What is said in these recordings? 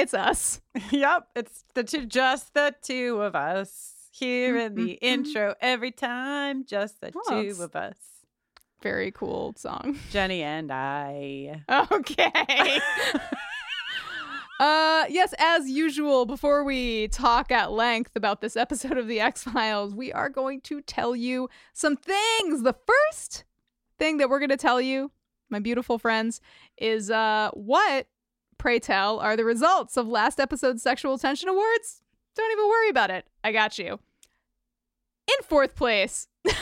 It's us. yep, it's the two, just the two of us here in the Mm-hmm. intro every time. Just the Oh, two of us, Very cool song. Jenny and I. Okay. uh yes, as usual, before we talk at length about this episode of the X-Files, we are going to tell you some things. The first thing that we're going to tell you, my beautiful friends, is uh what pray tell are the results of last episode's sexual tension awards? Don't even worry about it. I got you. In fourth place. and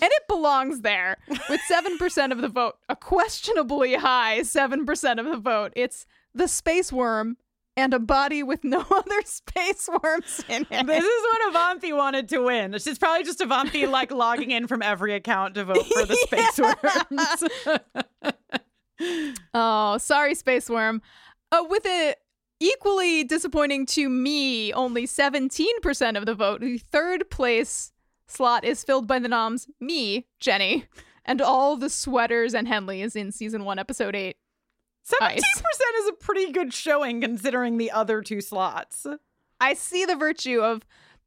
it belongs there with 7% of the vote, a questionably high 7% of the vote. It's the space worm and a body with no other space worms in it. This is what Avanti wanted to win. It's just probably just Avanti like logging in from every account to vote for the space worms. Oh, sorry, Space Worm. Uh, with it equally disappointing to me, only 17% of the vote. The third place slot is filled by the noms me, Jenny, and all the sweaters and Henleys in season one, episode eight. Seventeen percent is a pretty good showing considering the other two slots. I see the virtue of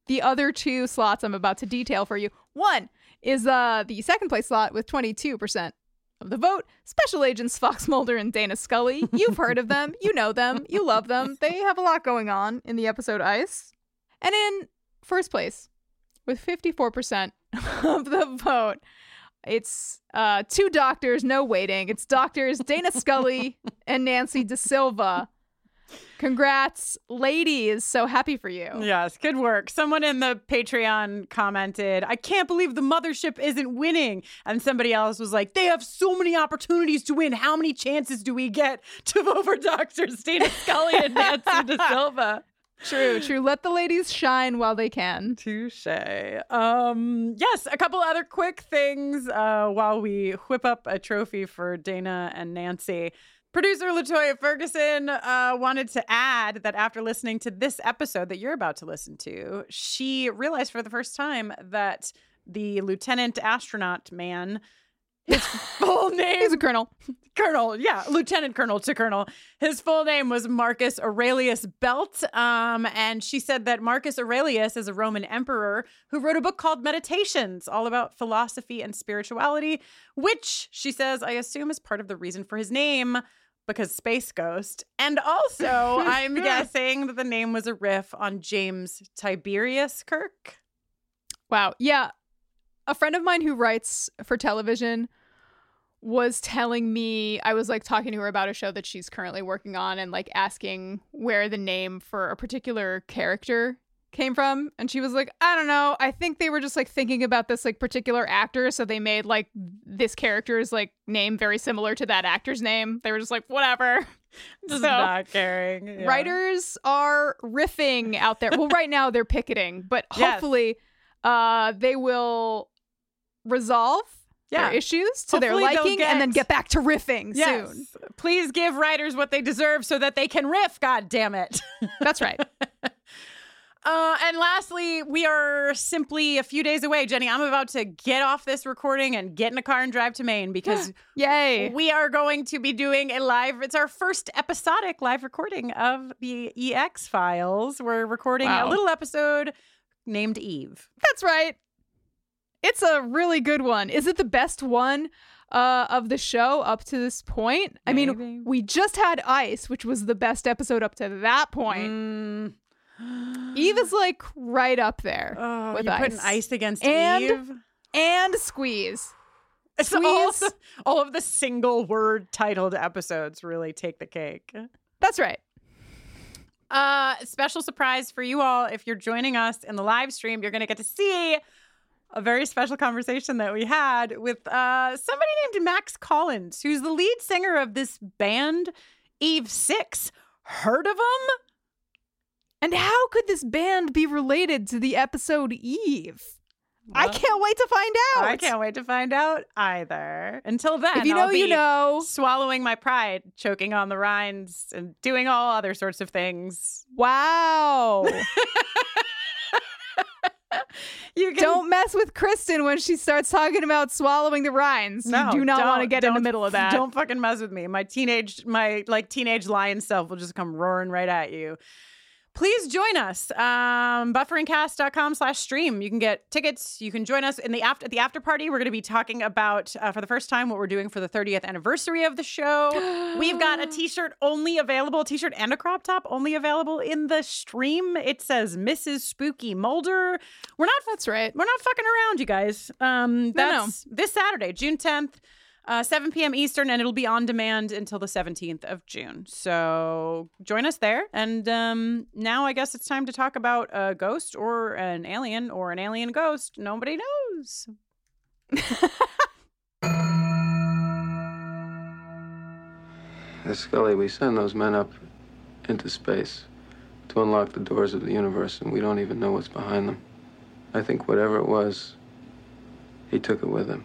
the other two slots I'm about to detail for you. One is uh, the second place slot with 22% of the vote. Special agents Fox Mulder and Dana Scully. You've heard of them. You know them. You love them. They have a lot going on in the episode Ice. And in first place, with 54% of the vote, it's uh, two doctors, no waiting. It's doctors Dana Scully and Nancy Da Silva. Congrats, ladies. So happy for you. Yes, good work. Someone in the Patreon commented, I can't believe the mothership isn't winning. And somebody else was like, they have so many opportunities to win. How many chances do we get to vote for Dr. Dana Scully and Nancy Da Silva? True, true. Let the ladies shine while they can. Touche. Um, yes, a couple other quick things uh, while we whip up a trophy for Dana and Nancy. Producer Latoya Ferguson uh, wanted to add that after listening to this episode that you're about to listen to, she realized for the first time that the lieutenant astronaut man, his full name He's a colonel. Colonel, yeah, Lieutenant Colonel to Colonel. His full name was Marcus Aurelius Belt. Um, and she said that Marcus Aurelius is a Roman emperor who wrote a book called Meditations, all about philosophy and spirituality, which she says, I assume is part of the reason for his name because Space Ghost. And also, I'm guessing that the name was a riff on James Tiberius Kirk. Wow. Yeah. A friend of mine who writes for television was telling me I was like talking to her about a show that she's currently working on and like asking where the name for a particular character came from and she was like I don't know I think they were just like thinking about this like particular actor so they made like this character's like name very similar to that actor's name they were just like whatever Just So, not caring. Yeah. writers are riffing out there well right now they're picketing but Yes. hopefully uh they will resolve Yeah. their issues to their Hopefully they'll liking and then get- get back to riffing Yes. soon Please give writers what they deserve so that they can riff, god damn it. that's right Uh, and lastly, we are simply a few days away. Jenny, I'm about to get off this recording and get in a car and drive to Maine because yay we are going to be doing a live, it's our first episodic live recording of the EX files. We're recording Wow. a little episode named Eve. that's right it's a really good one is it the best one uh, of the show up to this point i mean we just had ice which was the best episode up to that point Mm. Eve is like right up there Oh, with you're putting ice. ice against And Eve. and squeeze It's all, Squeeze. the- all of the single word titled episodes really take the cake. that's right Uh, special surprise for you all. If you're joining us in the live stream, you're going to get to see a very special conversation that we had with uh, somebody named Max Collins, who's the lead singer of this band Eve Six. Heard of them? And how could this band be related to the episode Eve? I can't wait to find out. I can't wait to find out either. Until then, If you I'll know, you know. Swallowing my pride, choking on the rinds, and doing all other sorts of things. Wow. You can don't mess with Kristin when she starts talking about swallowing the rinds. No, you do not want to get in the middle of that. Don't fucking mess with me. My teenage, my like teenage lion self will just come roaring right at you. Please join us. Um, bufferingcast.com slash stream. You can get tickets. You can join us in the after at the after party. We're going to be talking about uh, for the first time what we're doing for the 30th anniversary of the show. We've got a t-shirt only available, t-shirt and a crop top only available in the stream. It says Mrs. Spooky Mulder. We're not That's right. we're not fucking around, you guys. Um, no. that's this Saturday, June 10th, uh, 7 p.m. Eastern, and it'll be on demand until the 17th of June. So join us there. And um, now I guess it's time to talk about a ghost or an alien or an alien ghost. Nobody knows. Scully, we send those men up into space to unlock the doors of the universe, and we don't even know what's behind them. I think whatever it was, he took it with him.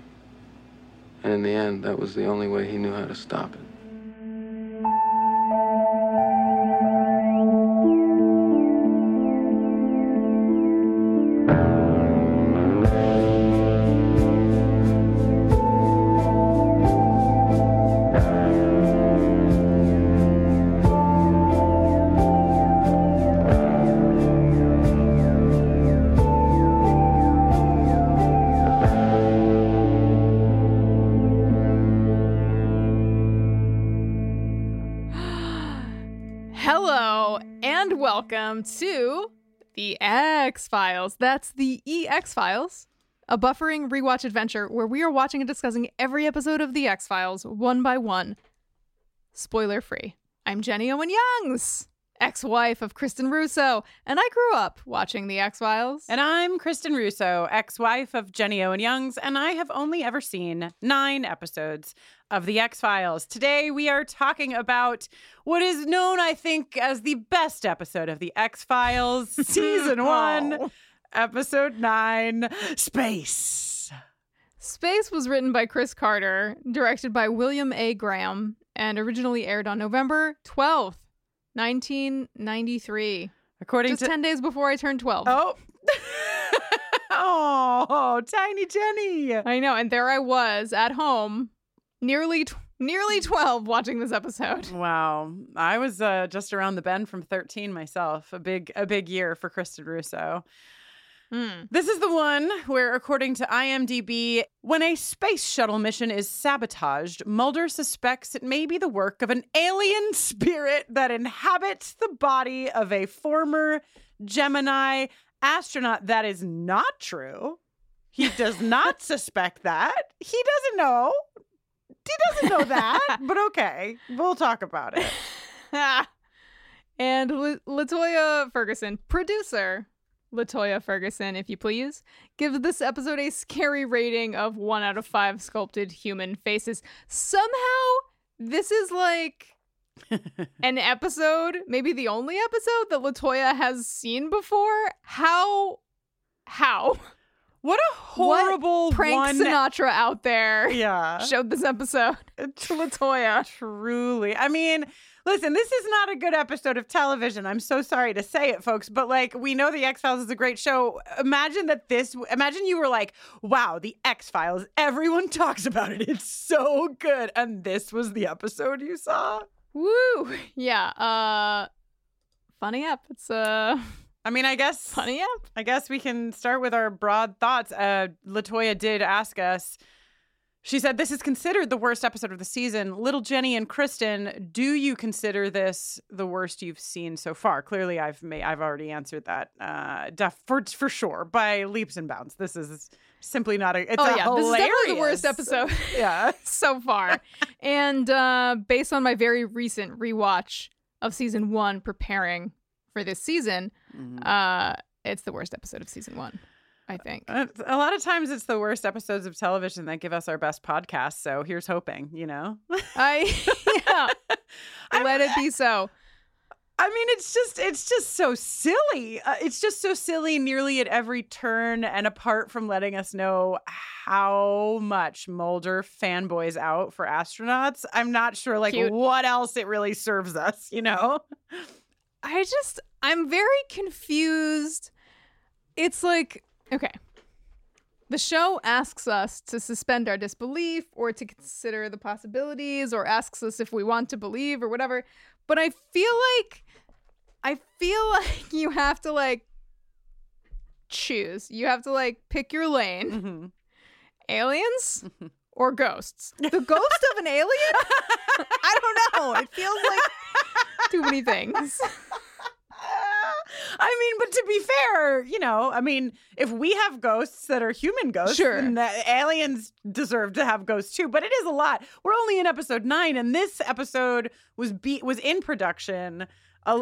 And in the end, that was the only way he knew how to stop it. That's the EX Files, a buffering rewatch adventure where we are watching and discussing every episode of the X Files one by one, spoiler free. I'm Jenny Owen Youngs, ex wife of Kristin Russo, and I grew up watching the X Files. And I'm Kristin Russo, ex wife of Jenny Owen Youngs, and I have only ever seen nine episodes of The X Files. Today we are talking about what is known, I think, as the best episode of The X Files, season one. Episode nine Space. Space was written by Chris Carter, directed by William A. Graham, and originally aired on November 12th, 1993. According Just to. 10 days before I turned 12. oh. oh, tiny Jenny. I know, and there I was at home, nearly tw- nearly 12 watching this episode. Wow, I was uh, just around the bend from 13 myself. A big, a big year for Kristin Russo. Hmm. This is the one where, according to IMDb, when a space shuttle mission is sabotaged, Mulder suspects it may be the work of an alien spirit that inhabits the body of a former Gemini astronaut. That is not true. He does not suspect that. He doesn't know. He doesn't know that, but okay, we'll talk about it. and La- Latoya Ferguson, producer Latoya Ferguson, if you please, give this episode a scary rating of one out of five sculpted human faces. Somehow, this is like an episode, maybe the only episode that Latoya has seen before. How? How? What a horrible Prank one. Sinatra out there Yeah. showed this episode to Latoya. Truly. I mean, listen, this is not a good episode of television. I'm so sorry to say it, folks, but like we know the X-Files is a great show. Imagine that this imagine you were like, "Wow, the X-Files. Everyone talks about it. It's so good." And this was the episode you saw? Woo! Yeah. Uh, funny app. It's a I mean, I guess funny app. I guess we can start with our broad thoughts. Uh, Latoya did ask us. She said, This is considered the worst episode of the season. Little Jenny and Kristin, do you consider this the worst you've seen so far? Clearly, I've made, I've already answered that uh, def- for, for sure by leaps and bounds. This is simply not a. It's oh a yeah, this is definitely the worst episode Yeah. so far. and uh, based on my very recent rewatch of season one, preparing for this season, Mm-hmm. uh, it's the worst episode of season one. I think. Uh, A lot of times it's the worst episodes of television that give us our best podcasts. So here's hoping, you know? I yeah. I Let it be so. I mean, it's just it's just so silly. Uh, it's just so silly nearly at every turn. And apart from letting us know how much Mulder fanboys out for astronauts, I'm not sure like Cute. what else it really serves us. You know? I just I'm very confused. It's like okay. The show asks us to suspend our disbelief or to consider the possibilities or asks us if we want to believe or whatever. But I feel like I feel like you have to like choose. You have to like pick your lane. Mhm. Aliens or ghosts? The ghost of an alien? I don't know. It feels like too many things. I mean, but to be fair, you know, I mean, if we have ghosts that are human ghosts, Sure. then the aliens deserve to have ghosts too. But it is a lot. We're only in episode nine, and this episode was be- was in production.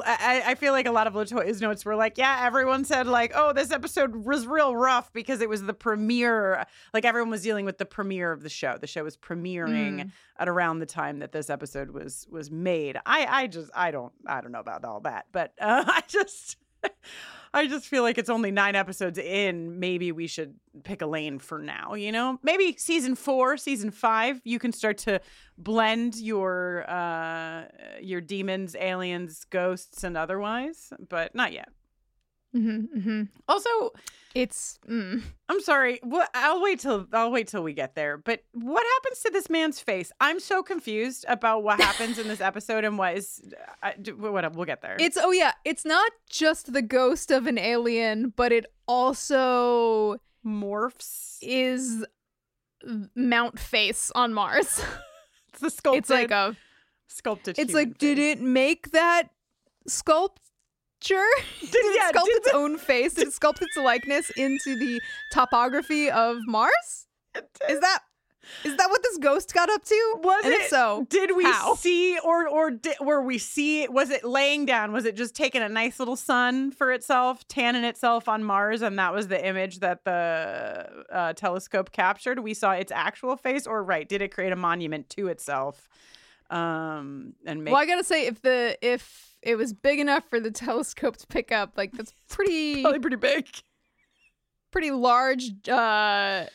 I, I feel like a lot of Latoya's notes were like, yeah, everyone said like, oh, this episode was real rough because it was the premiere. Like everyone was dealing with the premiere of the show. The show was premiering Mm. at around the time that this episode was was made. I I just I don't I don't know about all that, but uh, I just I just feel like it's only nine episodes in. Maybe we should pick a lane for now. You know, maybe season four, season five, you can start to blend your uh your demons, aliens, ghosts, and otherwise, but not yet. Mm-hmm, mm-hmm. Also, It's mm. I'm sorry. What? I'll wait till I'll wait till we get there. But what happens to this man's face? I'm so confused about what happens in this episode and what is. I, what? We'll get there. it's oh yeah, it's not just the ghost of an alien, but it also morphs. is Mount Face on Mars. It's the sculpted. it's like a sculpted. it's like did it make that sculpture? Did, it yeah, sculpt did its the- own face? Did it sculpt its likeness into the topography of Mars? Is that is that what this ghost got up to? Was and it? if so, Did we how? see or or did, were we see? Was it laying down? Was it just taking a nice little sun for itself, tanning itself on Mars, and that was the image that the uh, telescope captured? We saw its actual face, or right? Did it create a monument to itself? Um, and make well, I gotta say, if the if it was big enough for the telescope to pick up, like that's pretty probably pretty big. pretty large uh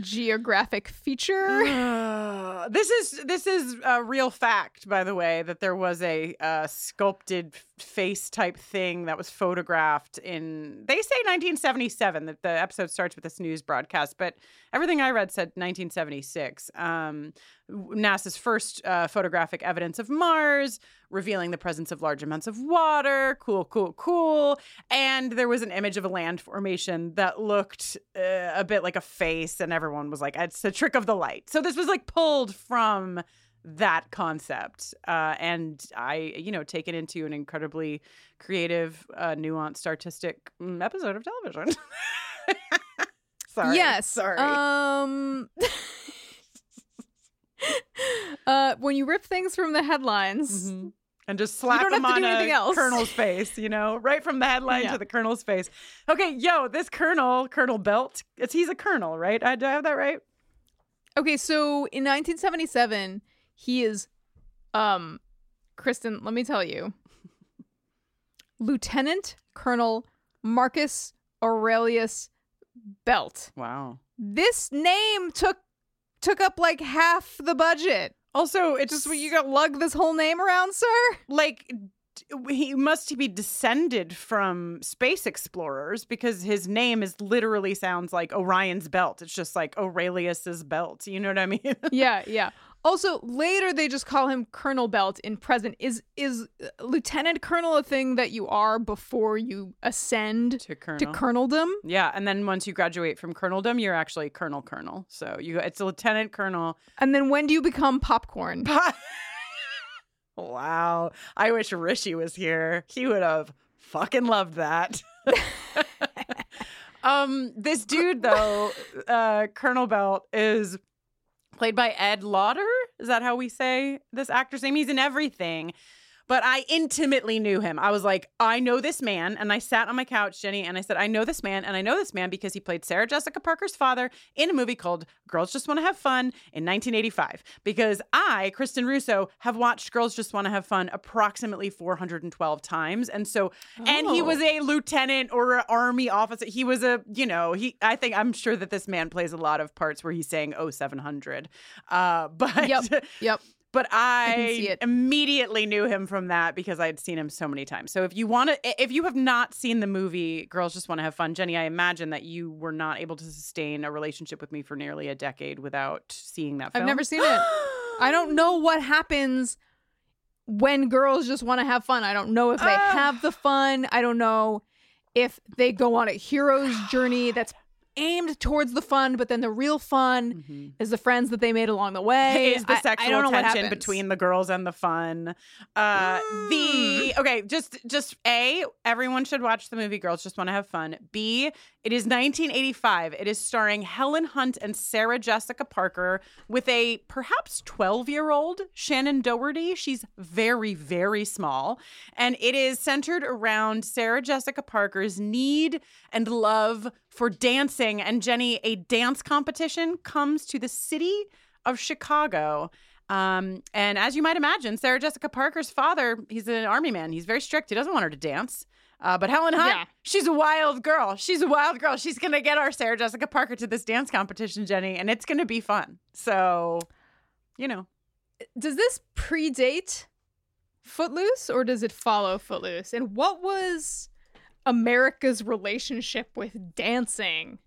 geographic feature. Uh, this is this is a real fact, by the way, that there was a uh, sculpted face type thing that was photographed in. They say 1977. That the episode starts with this news broadcast, but everything I read said 1976. Um, NASA's first uh, photographic evidence of Mars, revealing the presence of large amounts of water. Cool, cool, cool. And there was an image of a land formation that looked uh, a bit like a face, and everyone was like, "It's a trick of the light." So this was like pulled from that concept, uh, and I, you know, taken into an incredibly creative, uh, nuanced, artistic mm, episode of television. sorry. yes. Sorry. Um. uh, when you rip things from the headlines, Mhm. And just slap don't him have to on a colonel's face, you know, right from the headline Yeah. to the colonel's face. Okay, yo, this colonel, Colonel Belt, it's he's a colonel, right? I, do I have that right? Okay, so in 1977, he is, um, Kristin. Let me tell you, Lieutenant Colonel Marcus Aurelius Belt. Wow. This name took took up like half the budget. Also, it's Just you got lug this whole name around, sir? like he must be descended from space explorers because his name is literally sounds like Orion's belt. It's just like Aurelius's belt. You know what I mean? yeah, yeah. Also, later they just call him Colonel Belt in present. Is is uh, Lieutenant Colonel a thing that you are before you ascend to colonel. to coloneldom? yeah, and then once you graduate from coloneldom, you're actually colonel colonel. So you it's a lieutenant colonel. And then when do you become popcorn? wow. I wish Rishi was here. He would have fucking loved that. um this dude though, uh Colonel Belt is played by Ed Lauter. Is that how we say this actor's name? He's in everything. But I intimately knew him. I was like, I know this man. And I sat on my couch, Jenny, and I said, I know this man. And I know this man because he played Sarah Jessica Parker's father in a movie called Girls Just Want to Have Fun in 1985. Because I, Kristin Russo, have watched Girls Just Want to Have Fun approximately 412 times. And so, and he was Oh. a lieutenant or an army officer. He was a, you know, he, I think, I'm sure that this man plays a lot of parts where he's saying, oh, 700. Uh, but, Yep. Yep. But I, it. immediately knew him from that because I had seen him so many times. So if you want to, if you have not seen the movie Girls Just Want to Have Fun, Jenny, I imagine that you were not able to sustain a relationship with me for nearly a decade without seeing that film. I've never seen it. I don't know what happens when girls just want to have fun. I don't know if they Ah. have the fun. I don't know if they go on a hero's journey that's aimed towards the fun, but then the real fun Mhm. is the friends that they made along the way. is the I- I sexual know tension between the girls and the fun. Uh, The okay, just just a everyone should watch the movie. Girls just want to have fun. B it is 1985. It is starring Helen Hunt and Sarah Jessica Parker with a perhaps 12 year old Shannen Doherty. She's very very small, and it is centered around Sarah Jessica Parker's need and love for dancing. And Jenny, a dance competition comes to the city of Chicago. Um, and as you might imagine, Sarah Jessica Parker's father, he's an army man. He's very strict. He doesn't want her to dance. Uh, but Helen Hunt, Yeah. she's a wild girl. She's a wild girl. She's going to get our Sarah Jessica Parker to this dance competition, Jenny, and it's going to be fun. So, you know. Does this predate Footloose or does it follow Footloose? And what was America's relationship with dancing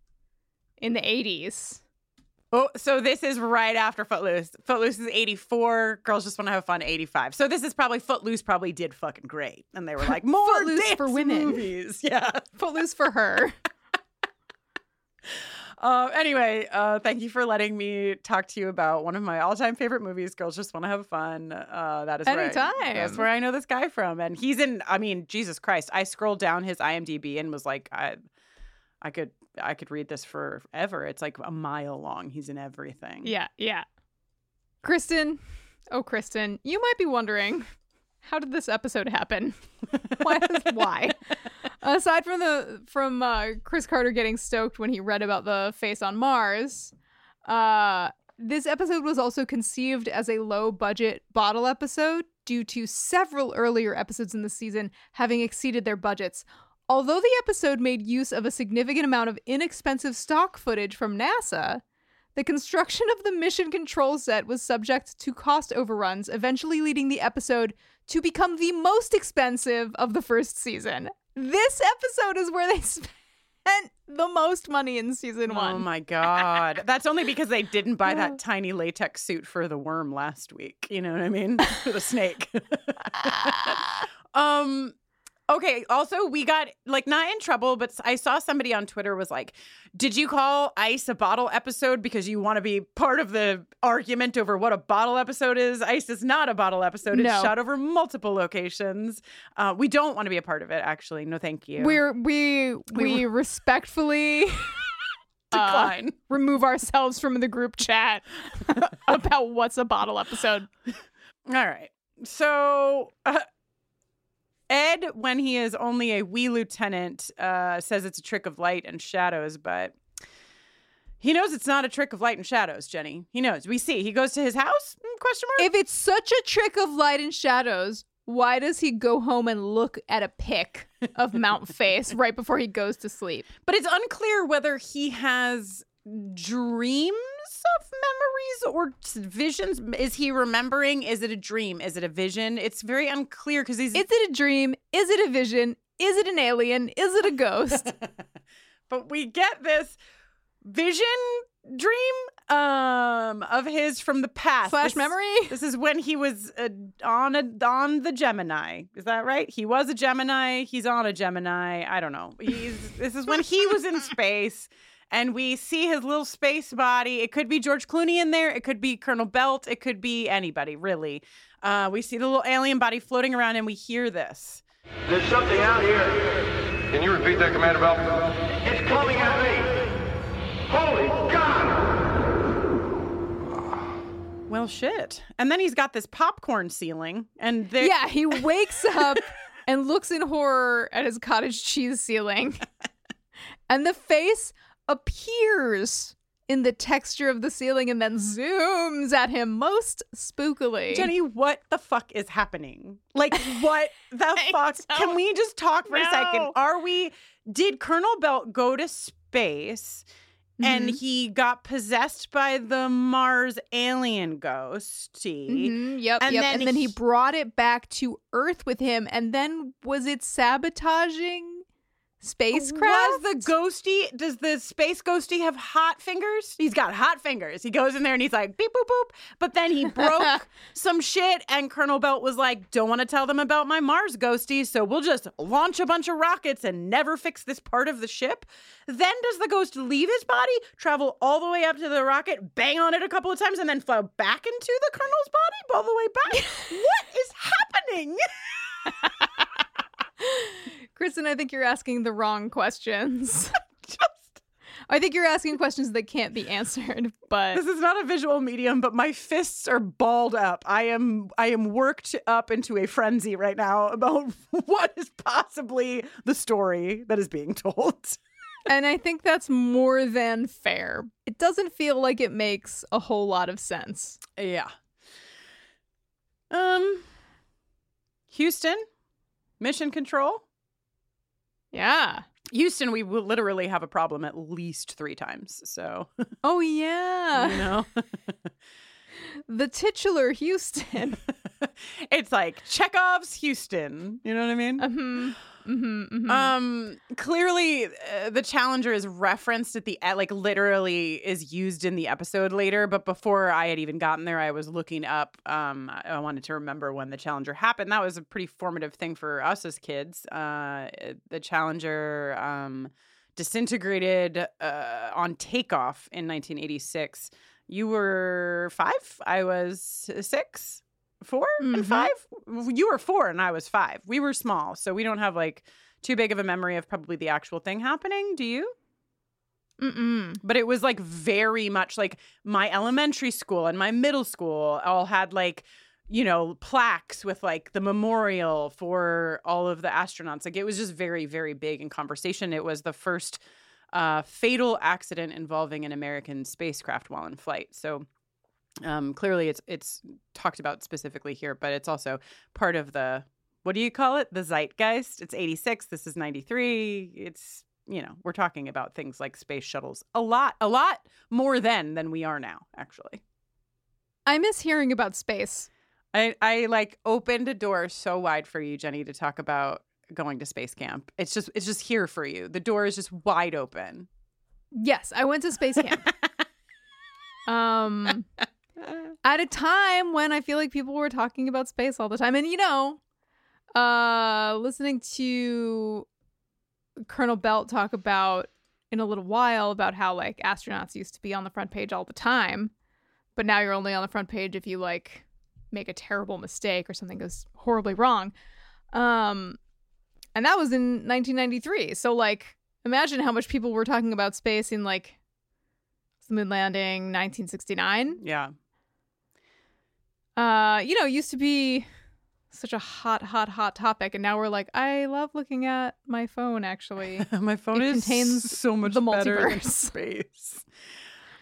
in the 80s? Oh, so this is right after Footloose. Footloose is 84. Girls just want to have fun 85. So this is probably Footloose probably did fucking great. And they were like, more Footloose for women. movies. Yeah. Footloose for her. Uh, anyway, uh, thank you for letting me talk to you about one of my all-time favorite movies. Girls just want to have fun. Uh, that is where I- Anytime. that's where I know this guy from, and he's in. I mean, Jesus Christ! I scrolled down his IMDb and was like, I, I could, I could read this forever. It's like a mile long. He's in everything. Yeah, yeah. Kristin, oh Kristin, you might be wondering, how did this episode happen? why? why? Aside from the from uh, Chris Carter getting stoked when he read about the face on Mars, uh, this episode was also conceived as a low budget bottle episode due to several earlier episodes in the season having exceeded their budgets. Although the episode made use of a significant amount of inexpensive stock footage from NASA, the construction of the mission control set was subject to cost overruns, eventually leading the episode to become the most expensive of the first season. This episode is where they spent the most money in season Oh one. my god. That's only because they didn't buy that tiny latex suit for the worm last week. You know what I mean? For the snake. um okay, also we got like not in trouble, but I saw somebody on Twitter was like, "Did you call ICE a bottle episode because you want to be part of the argument over what a bottle episode is?" ICE is not a bottle episode. It's shot over multiple locations. Uh, we don't want to be a part of it actually. No, thank you. We're we we respectfully uh, decline. remove ourselves from the group chat about what's a bottle episode. All right. So uh, Ed, when he is only a wee lieutenant, uh, says it's a trick of light and shadows, but he knows it's not a trick of light and shadows. Jenny, he knows. We see. He goes to his house? Mm, Question mark. If it's such a trick of light and shadows, why does he go home and look at a pic of Mount Face right before he goes to sleep? but it's unclear whether he has dreams of memories or visions. Is he remembering? Is it a dream? Is it a vision? It's very unclear because he's. Is it a dream? Is it a vision? Is it an alien? Is it a ghost? but we get this vision dream um of his from the past Slash This- memory? this is when he was uh, on a on the gemini is that right he was a gemini he's on a gemini i don't know he's this is when he was in space and we see his little space body it could be george clooney in there it could be colonel belt it could be anybody really uh we see the little alien body floating around and we hear this There's something out here. Can you repeat that, Commander Bell? It's coming at me. Holy God! Well, shit. And then he's got this popcorn ceiling, and there. Yeah, he wakes up and looks in horror at his cottage cheese ceiling. and the face appears in the texture of the ceiling and then zooms at him most spookily. Jenny, what the fuck is happening? Like, what the fuck? Can we just talk for a second? Are we? Did Colonel Belt go to space? And Mhm. he got possessed by the Mars alien ghosty. Mhm, Yep, And yep. then and then he he- brought it back to Earth with him. And then was it sabotaging spacecraft? Was the ghosty? Does the space ghosty have hot fingers? He's got hot fingers. He goes in there and he's like beep boop boop. But then he broke some shit, and Colonel Belt was like, "Don't want to tell them about my Mars ghosty, so we'll just launch a bunch of rockets and never fix this part of the ship." Then does the ghost leave his body, travel all the way up to the rocket, bang on it a couple of times, and then fly back into the Colonel's body all the way back? what is happening? Kristin, I think you're asking the wrong questions. Just. I think you're asking questions that can't be answered, but This is not a visual medium, but my fists are balled up. I am I am worked up into a frenzy right now about what is possibly the story that is being told. and I think that's more than fair. It doesn't feel like it makes a whole lot of sense. Yeah. Um Houston, mission control. Yeah. Houston, we will literally have a problem at least three times. So, Oh yeah. you know, the titular Houston. it's like Chekhov's Houston. You know what I mean? Mhm. Mhm. mhm. Um, clearly, uh, the Challenger is referenced at the e- like literally is used in the episode later. But before I had even gotten there, I was looking up. Um, I I wanted to remember when the Challenger happened. That was a pretty formative thing for us as kids. Uh, the Challenger um disintegrated uh, on takeoff in 1986. You were five. I was six. 4 and Mhm. five. You were four and I was five. We were small, so we don't have like too big of a memory of probably the actual thing happening. Do you? Mm-mm. But it was like very much like my elementary school and my middle school all had like, you know, plaques with like the memorial for all of the astronauts. Like it was just very, very big in conversation. It was the first uh, fatal accident involving an American spacecraft while in flight. So um, clearly it's it's talked about specifically here, but it's also part of the what do you call it? The zeitgeist. It's 86. This is 93. It's you know, we're talking about things like space shuttles a lot, a lot more then than we are now, actually. I miss hearing about space. I, I like opened a door so wide for you, Jenny, to talk about going to space camp. It's just it's just here for you. The door is just wide open. Yes, I went to space camp. um at a time when I feel like people were talking about space all the time. And you know, uh listening to Colonel Belt talk about in a little while about how like astronauts used to be on the front page all the time, but now you're only on the front page if you like make a terrible mistake or something goes horribly wrong. Um and that was in 1993. So like imagine how much people were talking about space in like the moon landing 1969 yeah. Uh you know used to be such a hot hot hot topic and now we're like i love looking at my phone actually My phone It contains so much the multiverse. space.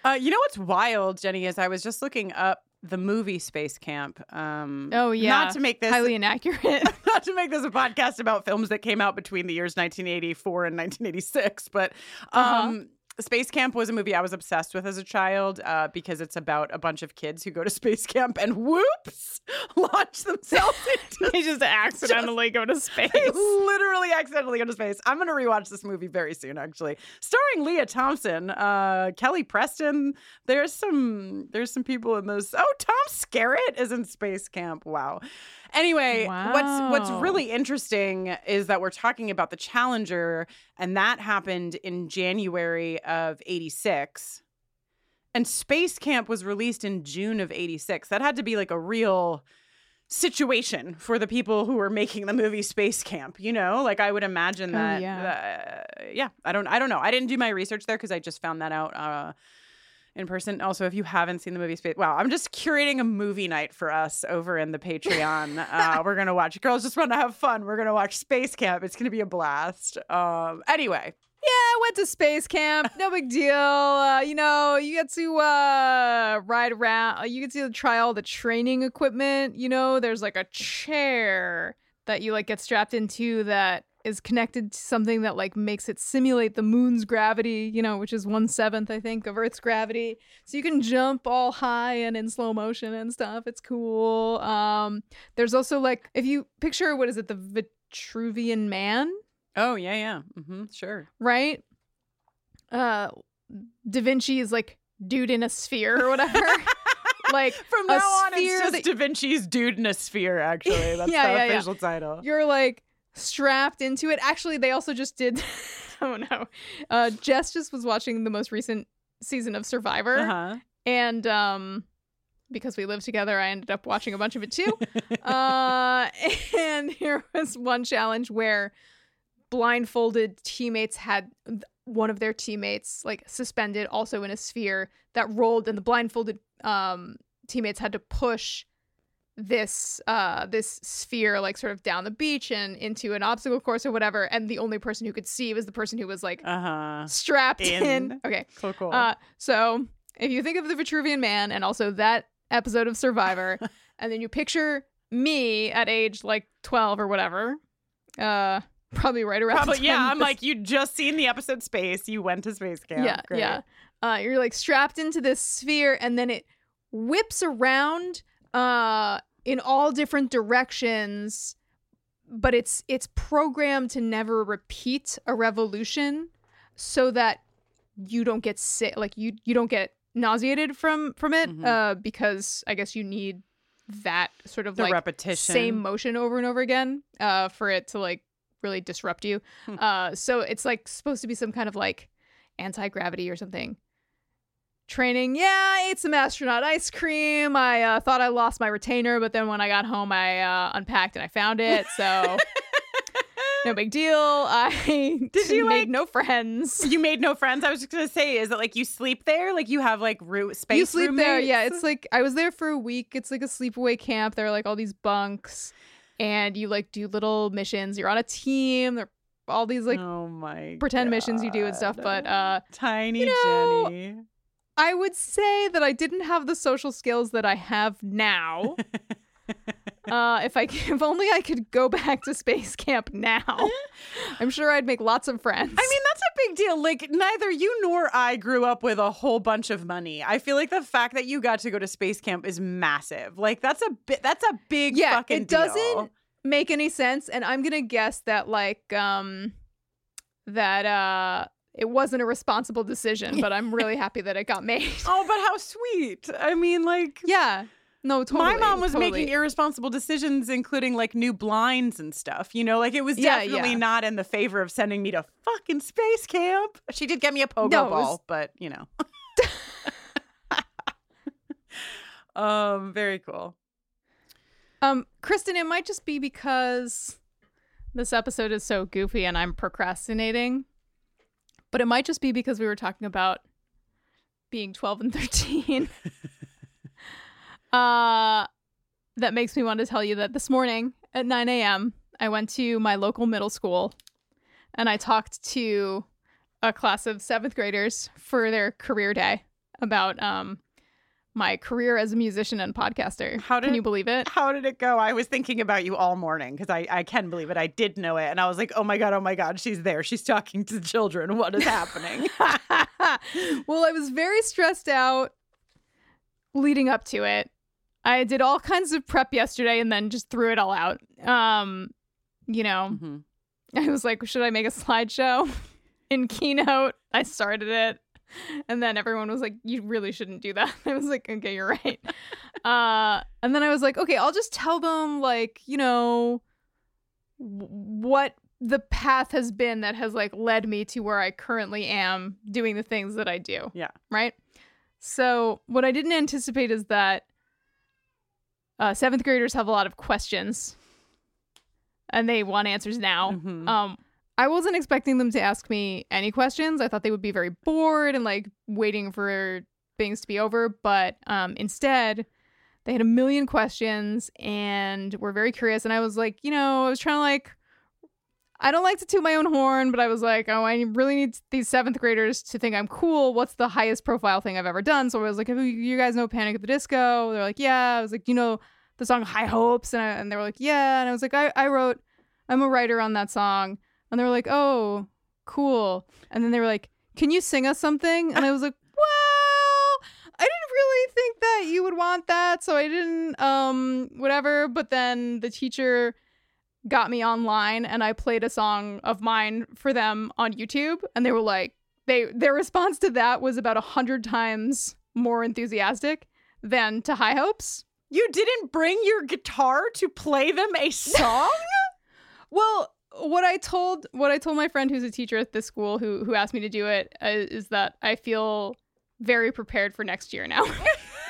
Uh, you know what's wild, Jenny, is I was just looking up the movie Space Camp. Um, oh yeah Not to make this highly inaccurate not to make this a podcast about films that came out between the years 1984 and 1986, but Uh-huh. Space Camp was a movie I was obsessed with as a child uh, because it's about a bunch of kids who go to space camp and whoops, launch themselves into they just accidentally go to space literally accidentally go to space. I'm going to rewatch this movie very soon, actually. Starring Lea Thompson, uh, Kelly Preston. There's some there's some people in those. Oh, Tom Skerritt is in Space Camp. Wow. Anyway, what's what's really interesting is that we're talking about the Challenger, and that happened in January of '86. And Space Camp was released in June of 86. That had to be like a real situation for the people who were making the movie Space Camp, you know? Like I would imagine Oh, that yeah. uh, yeah, I don't I don't know. I didn't do my research there cuz I just found that out uh in person. Also, if you haven't seen the movie Space, wow, I'm just curating a movie night for us over in the Patreon. uh, we're gonna watch. Girls just want to have fun. We're gonna watch Space Camp. It's gonna be a blast. Um, anyway, Yeah, went to space camp. No big deal. Uh, you know, you get to uh, ride around. You get to try all the training equipment. You know, there's like a chair that you like get strapped into that is connected to something that like makes it simulate the moon's gravity. You know, which is one seventh, I think, of Earth's gravity. So you can jump all high and in slow motion and stuff. It's cool. Um, there's also like if you picture what is it, the Vitruvian Man? oh yeah, yeah, mm-hmm, sure. right? Uh Da Vinci is like dude in a sphere or whatever. like From now on, it's just that- Da Vinci's dude in a sphere. Actually, that's Yeah, the yeah, yeah. official title. you're like strapped into it. Actually, they also just did oh no. Uh Jess just was watching the most recent season of Survivor Uh-huh. and um because we live together, I ended up watching a bunch of it too. uh, and here was one challenge where blindfolded teammates had one of their teammates like suspended also in a sphere that rolled and the blindfolded um teammates had to push this uh this sphere like sort of down the beach and into an obstacle course or whatever and the only person who could see was the person who was like Uh huh. strapped in. In. okay So cool. uh, so if you think of the Vitruvian Man and also that episode of Survivor, and then you picture me at age like twelve or whatever, uh, probably right around. Probably, yeah. I'm this- like, you just seen the episode Space. You went to space camp. yeah, Great. yeah. Uh, you're like strapped into this sphere, and then it whips around uh, in all different directions. But it's it's programmed to never repeat a revolution, so that you don't get sick. Like you you don't get nauseated from from it. Mhm. Uh, because I guess you need that sort of The like repetition. same motion over and over again uh, for it to like really disrupt you. Hmm. Uh, so it's like supposed to be some kind of like anti gravity or something. Training, yeah, I ate some astronaut ice cream. I uh, thought I lost my retainer, but then when I got home, I uh, unpacked and I found it. So no big deal. I Did you, made like- no friends. You made no friends. I was just gonna say, is it like you sleep there? Like you have like root space? you sleep there, yeah. It's like I was there for a week. It's like a sleepaway camp. There are like all these bunks, and you like do little missions. You're on a team. There are all these like oh my pretend missions you do and stuff. But uh, tiny you know, Jenny. I would say that I didn't have the social skills that I have now. uh, if I if only I could go back to space camp now, I'm sure I'd make lots of friends. I mean, that's a big deal. Like, neither you nor I grew up with a whole bunch of money. I feel like the fact that you got to go to space camp is massive. Like, that's a bit. That's a big yeah, fucking it deal. doesn't make any sense, and I'm gonna guess that like um that uh it wasn't a responsible decision, but I'm really happy that it got made. Oh, but how sweet! I mean, like, yeah, no, totally. my mom was totally. making irresponsible decisions, including like new blinds and stuff. You know, like it was definitely yeah. not in the favor of sending me to fucking space camp. She did get me a pogo No, it was- ball, but you know. um, very cool. Um, Kristin, it might just be because this episode is so goofy and I'm procrastinating, but it might just be because we were talking about being 12 and 13. uh, that makes me want to tell you that this morning at 9 a.m., I went to my local middle school and I talked to a class of seventh graders for their career day about um, my career as a musician and podcaster. How Can did- you believe it? How did it go? I was thinking about you all morning because I, I can believe it. I did know it. And I was like, oh my God, oh my God, she's there. She's talking to the children. What is happening? well, I was very stressed out leading up to it. I did all kinds of prep yesterday and then just threw it all out. Um, you know, Mhm. I was like, should I make a slideshow in Keynote? I started it. And then everyone was like, you really shouldn't do that. I was like, okay, you're right. uh, and then I was like, okay, I'll just tell them, like, you know, w- what the path has been that has like led me to where I currently am doing the things that I do. Yeah. Right. So what I didn't anticipate is that uh, seventh graders have a lot of questions, and they want answers now. Mhm. Um, I wasn't expecting them to ask me any questions. I thought they would be very bored and like waiting for things to be over, but um, instead they had a million questions and were very curious. And I was like, you know, I was trying to like, I don't like to toot my own horn, but I was like, oh, I really need these seventh graders to think I'm cool. What's the highest profile thing I've ever done? So I was like, "Have you- you guys know Panic at the Disco? They're like, yeah. I was like, you know the song High Hopes? And, I, and they were like, yeah. And I was like, I, I wrote, I'm a writer on that song. And they were like, oh, cool. And then they were like, can you sing us something? And I was like, well, I didn't really think that you would want that, so I didn't um whatever, but then the teacher got me online and I played a song of mine for them on YouTube and they were like they their response to that was about a hundred times more enthusiastic than to High Hopes. You didn't bring your guitar to play them a song? Well, what I told what I told my friend who's a teacher at this school who who asked me to do it uh, is that I feel very prepared for next year now.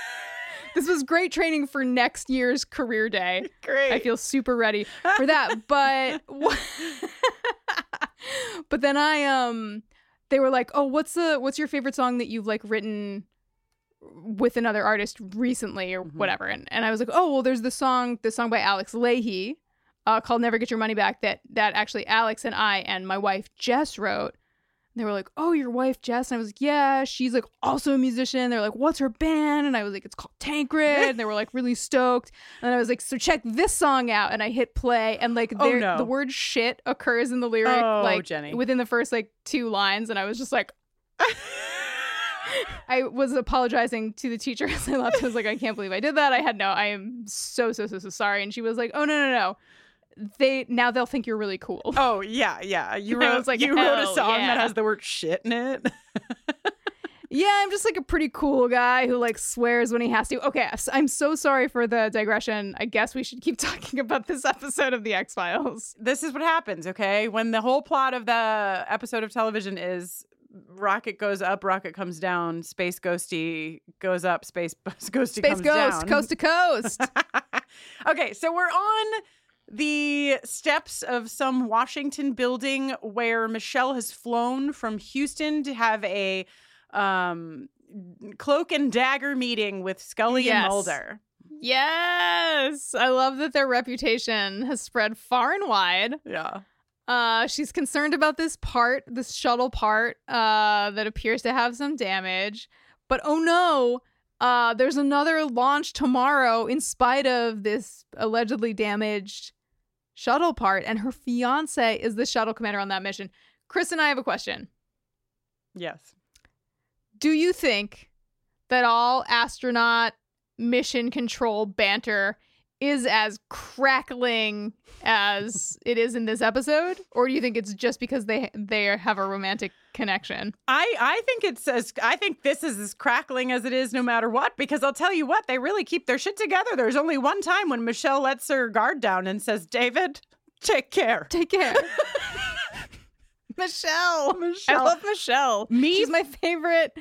this was great training for next year's career day. Great. I feel super ready for that. But but then I um they were like, "Oh, what's the what's your favorite song that you've like written with another artist recently or Mhm. whatever?" And and I was like, "Oh, well, there's the song the song by Alex Lahey uh, called Never Get Your Money Back that that actually Alex and I and my wife Jess wrote." And they were like, "Oh, your wife Jess," and I was like, "Yeah, she's like also a musician." They're like, "What's her band?" And I was like, "It's called Tancred." and they were like really stoked. And I was like, "So check this song out." And I hit play, and like Oh, no. the word "shit" occurs in the lyric, Oh, like Jenny. within the first like two lines, and I was just like. I was apologizing to the teacher as I left. I was like, I can't believe I did that. I had no, I am so, so, so, so sorry. And she was like, Oh, no, no, no. They now they'll think you're really cool. Oh yeah, yeah. You wrote like, you wrote a song that has the word shit in it. Yeah, I'm just like a pretty cool guy who like swears when he has to. Okay, I'm so sorry for the digression. I guess we should keep talking about this episode of the X Files. this is what happens, okay? When the whole plot of the episode of television is rocket goes up, rocket comes down, space ghosty goes up, space ghosty Space comes Ghost, down. Space ghost, coast to coast. okay, so we're on the steps of some Washington building where Michelle has flown from Houston to have a um, cloak and dagger meeting with Scully Yes. and Mulder. yes, I love that their reputation has spread far and wide. Yeah. Uh, she's concerned about this part, this shuttle part, uh, that appears to have some damage. But oh no, uh, there's another launch tomorrow in spite of this allegedly damaged shuttle part, and her fiance is the shuttle commander on that mission. Chris and I have a question. Yes. Do you think that all astronaut mission control banter is as crackling as it is in this episode or do you think it's just because they they have a romantic connection. I, I think it's as I think this is as crackling as it is no matter what because I'll tell you what they really keep their shit together. There's only one time when Michelle lets her guard down and says, "David, take care." take care. Michelle. Michelle, i love michelle. Me- she's my favorite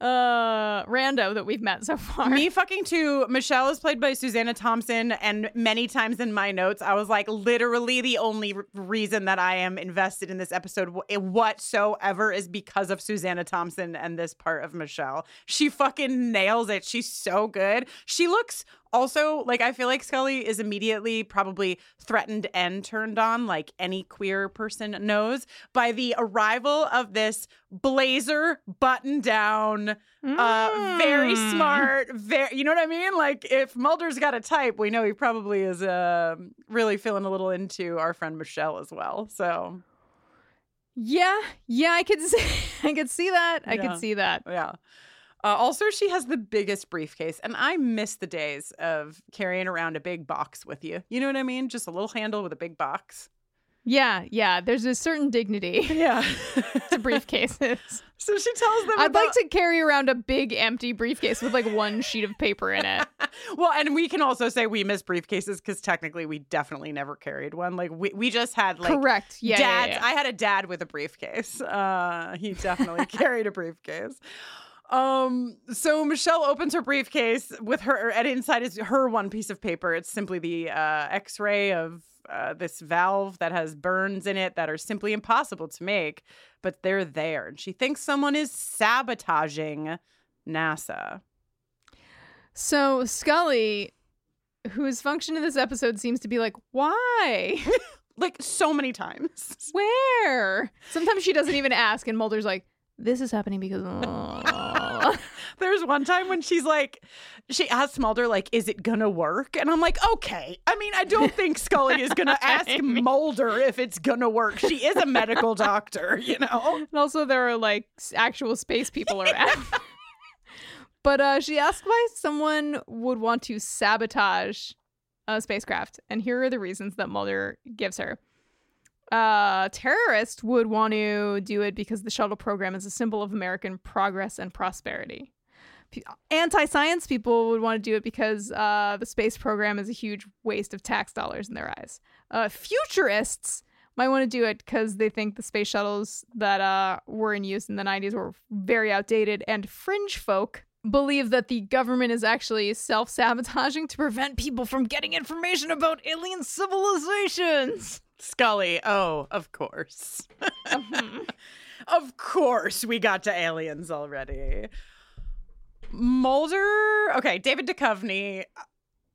uh rando that we've met so far Me fucking too. Michelle is played by Susanna Thompson, and many times in my notes, I was like, literally, the only r- reason that I am invested in this episode wh- whatsoever is because of Susanna Thompson and this part of Michelle. She fucking nails it. She's so good. She looks also like I feel like Scully is immediately probably threatened and turned on, like any queer person knows, by the arrival of this blazer button down uh very Mm. smart very you know what i mean like if mulder's got a type we know he probably is uh, really feeling a little into our friend michelle as well so yeah yeah i could see i could see that i Yeah. could see that yeah uh, also she has the biggest briefcase and i miss the days of carrying around a big box with you you know what i mean just a little handle with a big box yeah yeah there's a certain dignity yeah to briefcases so she tells them I'd like to carry around a big empty briefcase with like one sheet of paper in it. well, and we can also say we miss briefcases because technically we definitely never carried one. Like we, we just had like Correct. Yeah. yeah, dads. yeah. I had a dad with a briefcase. Uh, he definitely carried a briefcase. Um, so Michelle opens her briefcase with her, and inside is her one piece of paper. It's simply the uh, X-ray of uh, this valve that has burns in it that are simply impossible to make, but they're there. And she thinks someone is sabotaging NASA. So Scully, whose function in this episode seems to be like, why? Like so many times. Where? Sometimes she doesn't even ask, and Mulder's like, "This is happening because." There's one time when she's like, she asks Mulder, like, is it gonna work? And I'm like, okay. I mean, I don't think Scully is gonna ask Mulder if it's gonna work. She is a medical doctor, you know? and also, there are like actual space people around. but uh, she asked why someone would want to sabotage a spacecraft, and here are the reasons that Mulder gives her. Uh, terrorists would want to do it because the shuttle program is a symbol of American progress and prosperity. P- Anti-science people would want to do it because uh, the space program is a huge waste of tax dollars in their eyes. Uh, futurists might want to do it because they think the space shuttles that uh, were in use in the 90s were very outdated, and fringe folk believe that the government is actually self sabotaging to prevent people from getting information about alien civilizations. Scully, oh, of course. Mm-hmm. of course, we got to aliens already. Mulder, okay, David Duchovny. Uh,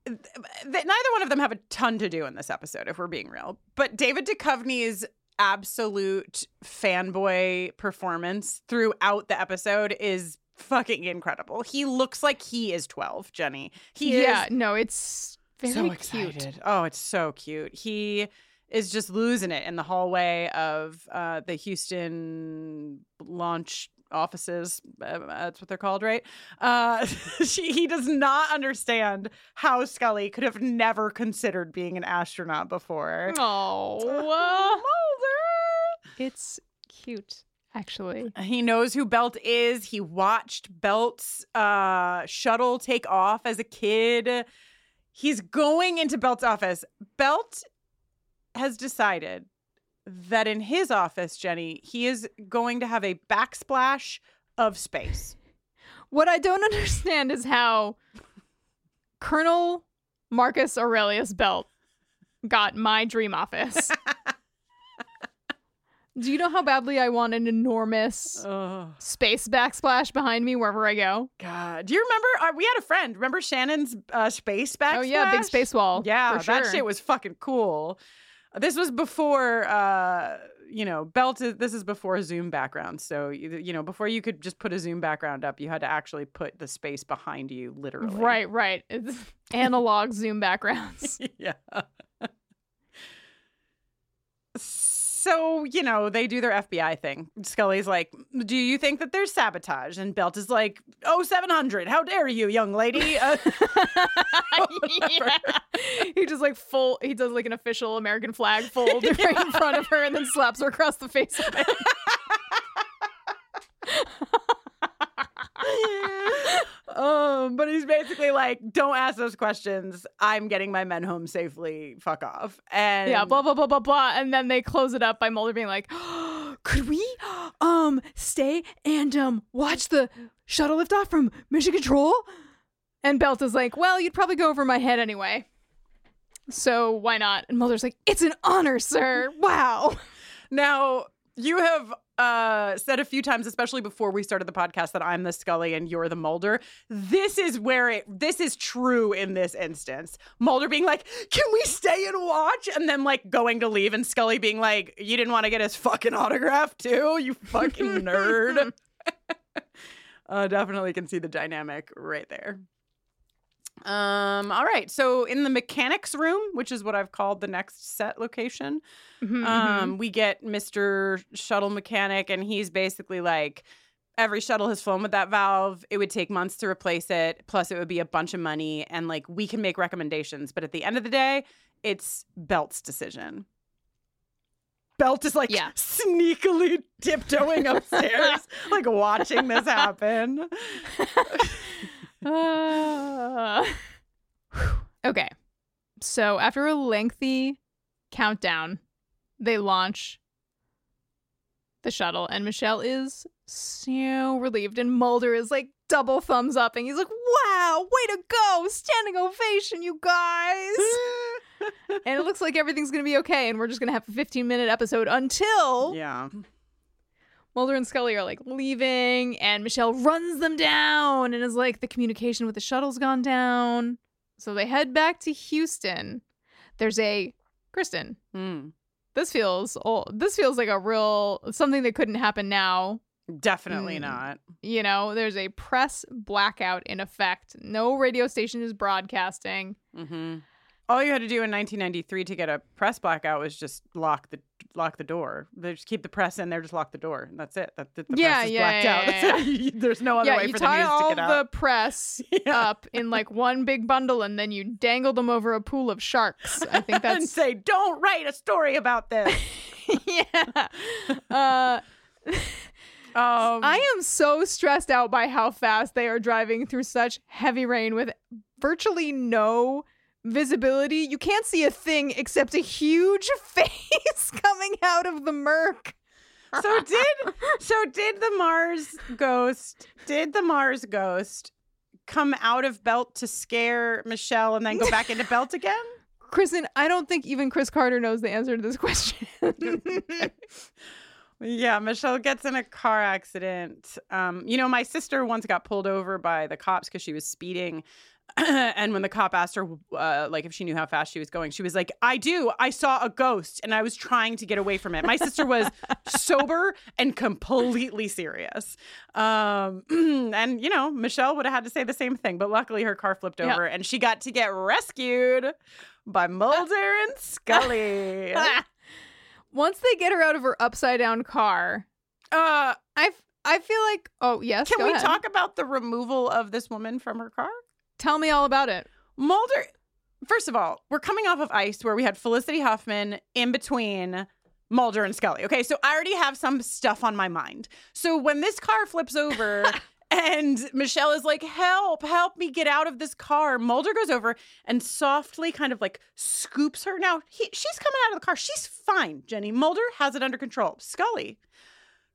th- Neither one of them have a ton to do in this episode, if we're being real. But David Duchovny's absolute fanboy performance throughout the episode is fucking incredible. He looks like he is 12, Jenny. He yeah, is no, it's very so cute. excited. Oh, it's so cute. He is just losing it in the hallway of uh, the Houston launch offices. Uh, that's what they're called, right? Uh, she, he does not understand how Scully could have never considered being an astronaut before. Oh, it's cute, actually. He knows who Belt is. He watched Belt's uh, shuttle take off as a kid. He's going into Belt's office. Belt has decided that in his office, Jenny, he is going to have a backsplash of space. What I don't understand is how Colonel Marcus Aurelius Belt got my dream office. Do you know how badly I want an enormous Oh, space backsplash behind me wherever I go? God. Do you remember? Uh, we had a friend. Remember Shannon's uh, space backsplash? Oh yeah, big space wall. Yeah, for that sure. shit was fucking cool. This was before, uh, you know, Belt. Is, this is before Zoom background. So you, you know, before you could just put a Zoom background up, you had to actually put the space behind you, literally. Right, right. It's analog zoom backgrounds. yeah. So, you know, they do their FBI thing. Scully's like, Do you think that there's sabotage? And Belt is like, Oh, 700. How dare you, young lady? Uh, yeah. He just like full he does like an official American flag fold right in front of her and then slaps her across the face with it. Um, but he's basically like, Don't ask those questions. I'm getting my men home safely. Fuck off. And Yeah, blah blah blah blah blah. And then they close it up by Mulder being like, "Could we, um, stay and um watch the shuttle lift off from Mission Control?" And Belt is like, "Well, you'd probably go over my head anyway, so why not?" And Mulder's like, "It's an honor, sir. Wow." Now, you have uh, said a few times, especially before we started the podcast, that I'm the Scully and you're the Mulder. This is where it, this is true in this instance. Mulder being like, can we stay and watch? And then like going to leave and Scully being like, you didn't want to get his fucking autograph too? You fucking nerd. uh, definitely can see the dynamic right there. Um, all right. So in the mechanics room, which is what I've called the next set location, Mhm, mhm. um, we get Mr. Shuttle Mechanic, and he's basically like, every shuttle has flown with that valve. It would take months to replace it. Plus, it would be a bunch of money. And like, we can make recommendations. But at the end of the day, it's Belt's decision. Belt is like Yeah. sneakily tiptoeing upstairs, like watching this happen. Uh, okay. So after a lengthy countdown, they launch the shuttle, and Michelle is so relieved, and Mulder is like double thumbs up, and he's like, "Wow, way to go! Standing ovation, you guys!" and it looks like everything's gonna be okay, and we're just gonna have a 15 minute episode until yeah. Mulder and Scully are like leaving, and Michelle runs them down and is like, the communication with the shuttle's gone down. So they head back to Houston. There's a Kristen. Hmm. This feels old. This feels like a real something that couldn't happen now. Definitely Mm. not. You know, there's a press blackout in effect. No radio station is broadcasting. hmm All you had to do in 1993 to get a press blackout was just lock the lock the door. They just keep the press in there, just lock the door, and that's it. That the, the Yeah, press is yeah, blacked yeah, out. yeah. There's no other yeah, way you for the tie news all to get the press up in like one big bundle, and then you dangle them over a pool of sharks. I think that's and say, "Don't write a story about this." yeah. Uh, um, I am so stressed out by how fast they are driving through such heavy rain with virtually no visibility. You can't see a thing except a huge face coming out of the murk. so did so did the Mars ghost? Did the Mars ghost come out of Belt to scare Michelle and then go back into Belt again? Kristen, I don't think even Chris Carter knows the answer to this question. Yeah, Michelle gets in a car accident. Um, you know, my sister once got pulled over by the cops because she was speeding. and when the cop asked her, uh, like, if she knew how fast she was going, she was like, "I do. I saw a ghost, and I was trying to get away from it." My sister was sober and completely serious. Um, and you know, Michelle would have had to say the same thing, but luckily her car flipped Yeah. over, and she got to get rescued by Mulder and Scully. Once they get her out of her upside down car, uh, I I feel like oh yes. Can we ahead. talk about the removal of this woman from her car? Tell me all about it. Mulder, first of all, we're coming off of ice where we had Felicity Huffman in between Mulder and Scully. Okay, so I already have some stuff on my mind. So when this car flips over and Michelle is like, help, help me get out of this car, Mulder goes over and softly kind of like scoops her. Now, he, she's coming out of the car. She's fine, Jenny. Mulder has it under control. Scully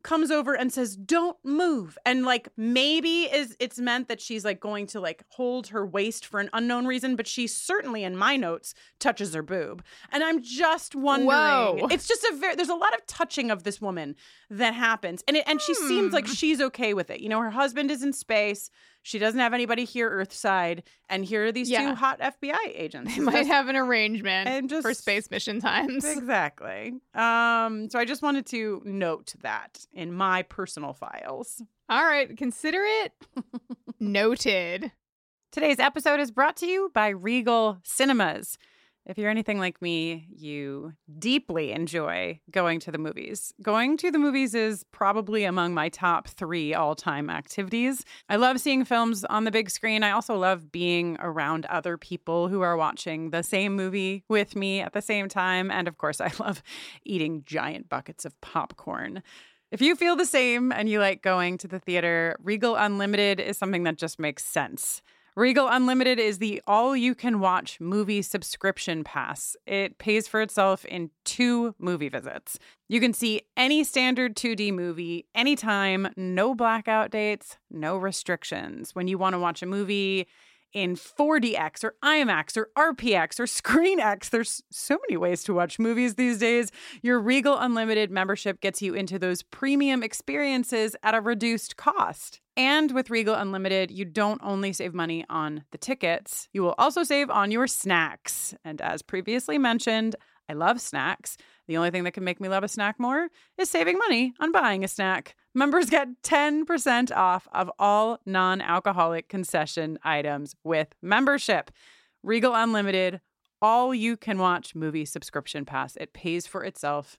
comes over and says don't move and like maybe is it's meant that she's like going to like hold her waist for an unknown reason but she certainly in my notes touches her boob and i'm just wondering Whoa. it's just a very there's a lot of touching of this woman that happens and it, and she seems like Hmm. she's okay with it you know her husband is in space she doesn't have anybody here earthside and here are these Yeah. two hot fbi agents They might just- have an arrangement And just, for space mission times. Exactly. Um, so I just wanted to note that in my personal files. All right, consider it noted. Today's episode is brought to you by Regal Cinemas. If you're anything like me, you deeply enjoy going to the movies. Going to the movies is probably among my top three all time activities. I love seeing films on the big screen. I also love being around other people who are watching the same movie with me at the same time. And of course, I love eating giant buckets of popcorn. If you feel the same and you like going to the theater, Regal Unlimited is something that just makes sense. Regal Unlimited is the all you can watch movie subscription pass. It pays for itself in two movie visits. You can see any standard 2D movie anytime, no blackout dates, no restrictions. When you want to watch a movie, in 4DX or IMAX or RPX or ScreenX. There's so many ways to watch movies these days. Your Regal Unlimited membership gets you into those premium experiences at a reduced cost. And with Regal Unlimited, you don't only save money on the tickets, you will also save on your snacks. And as previously mentioned, I love snacks. The only thing that can make me love a snack more is saving money on buying a snack. Members get 10% off of all non alcoholic concession items with membership. Regal Unlimited, all you can watch movie subscription pass. It pays for itself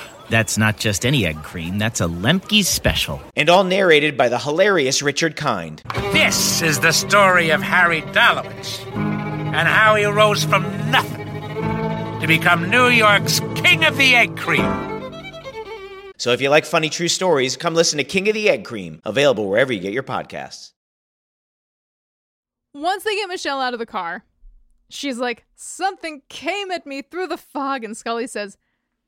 That's not just any egg cream, that's a Lemke's special. and all narrated by the hilarious Richard Kind. This is the story of Harry Dalowitz and how he rose from nothing to become New York's King of the Egg Cream. So if you like funny true stories, come listen to King of the Egg Cream, available wherever you get your podcasts. Once they get Michelle out of the car, she's like, Something came at me through the fog. And Scully says,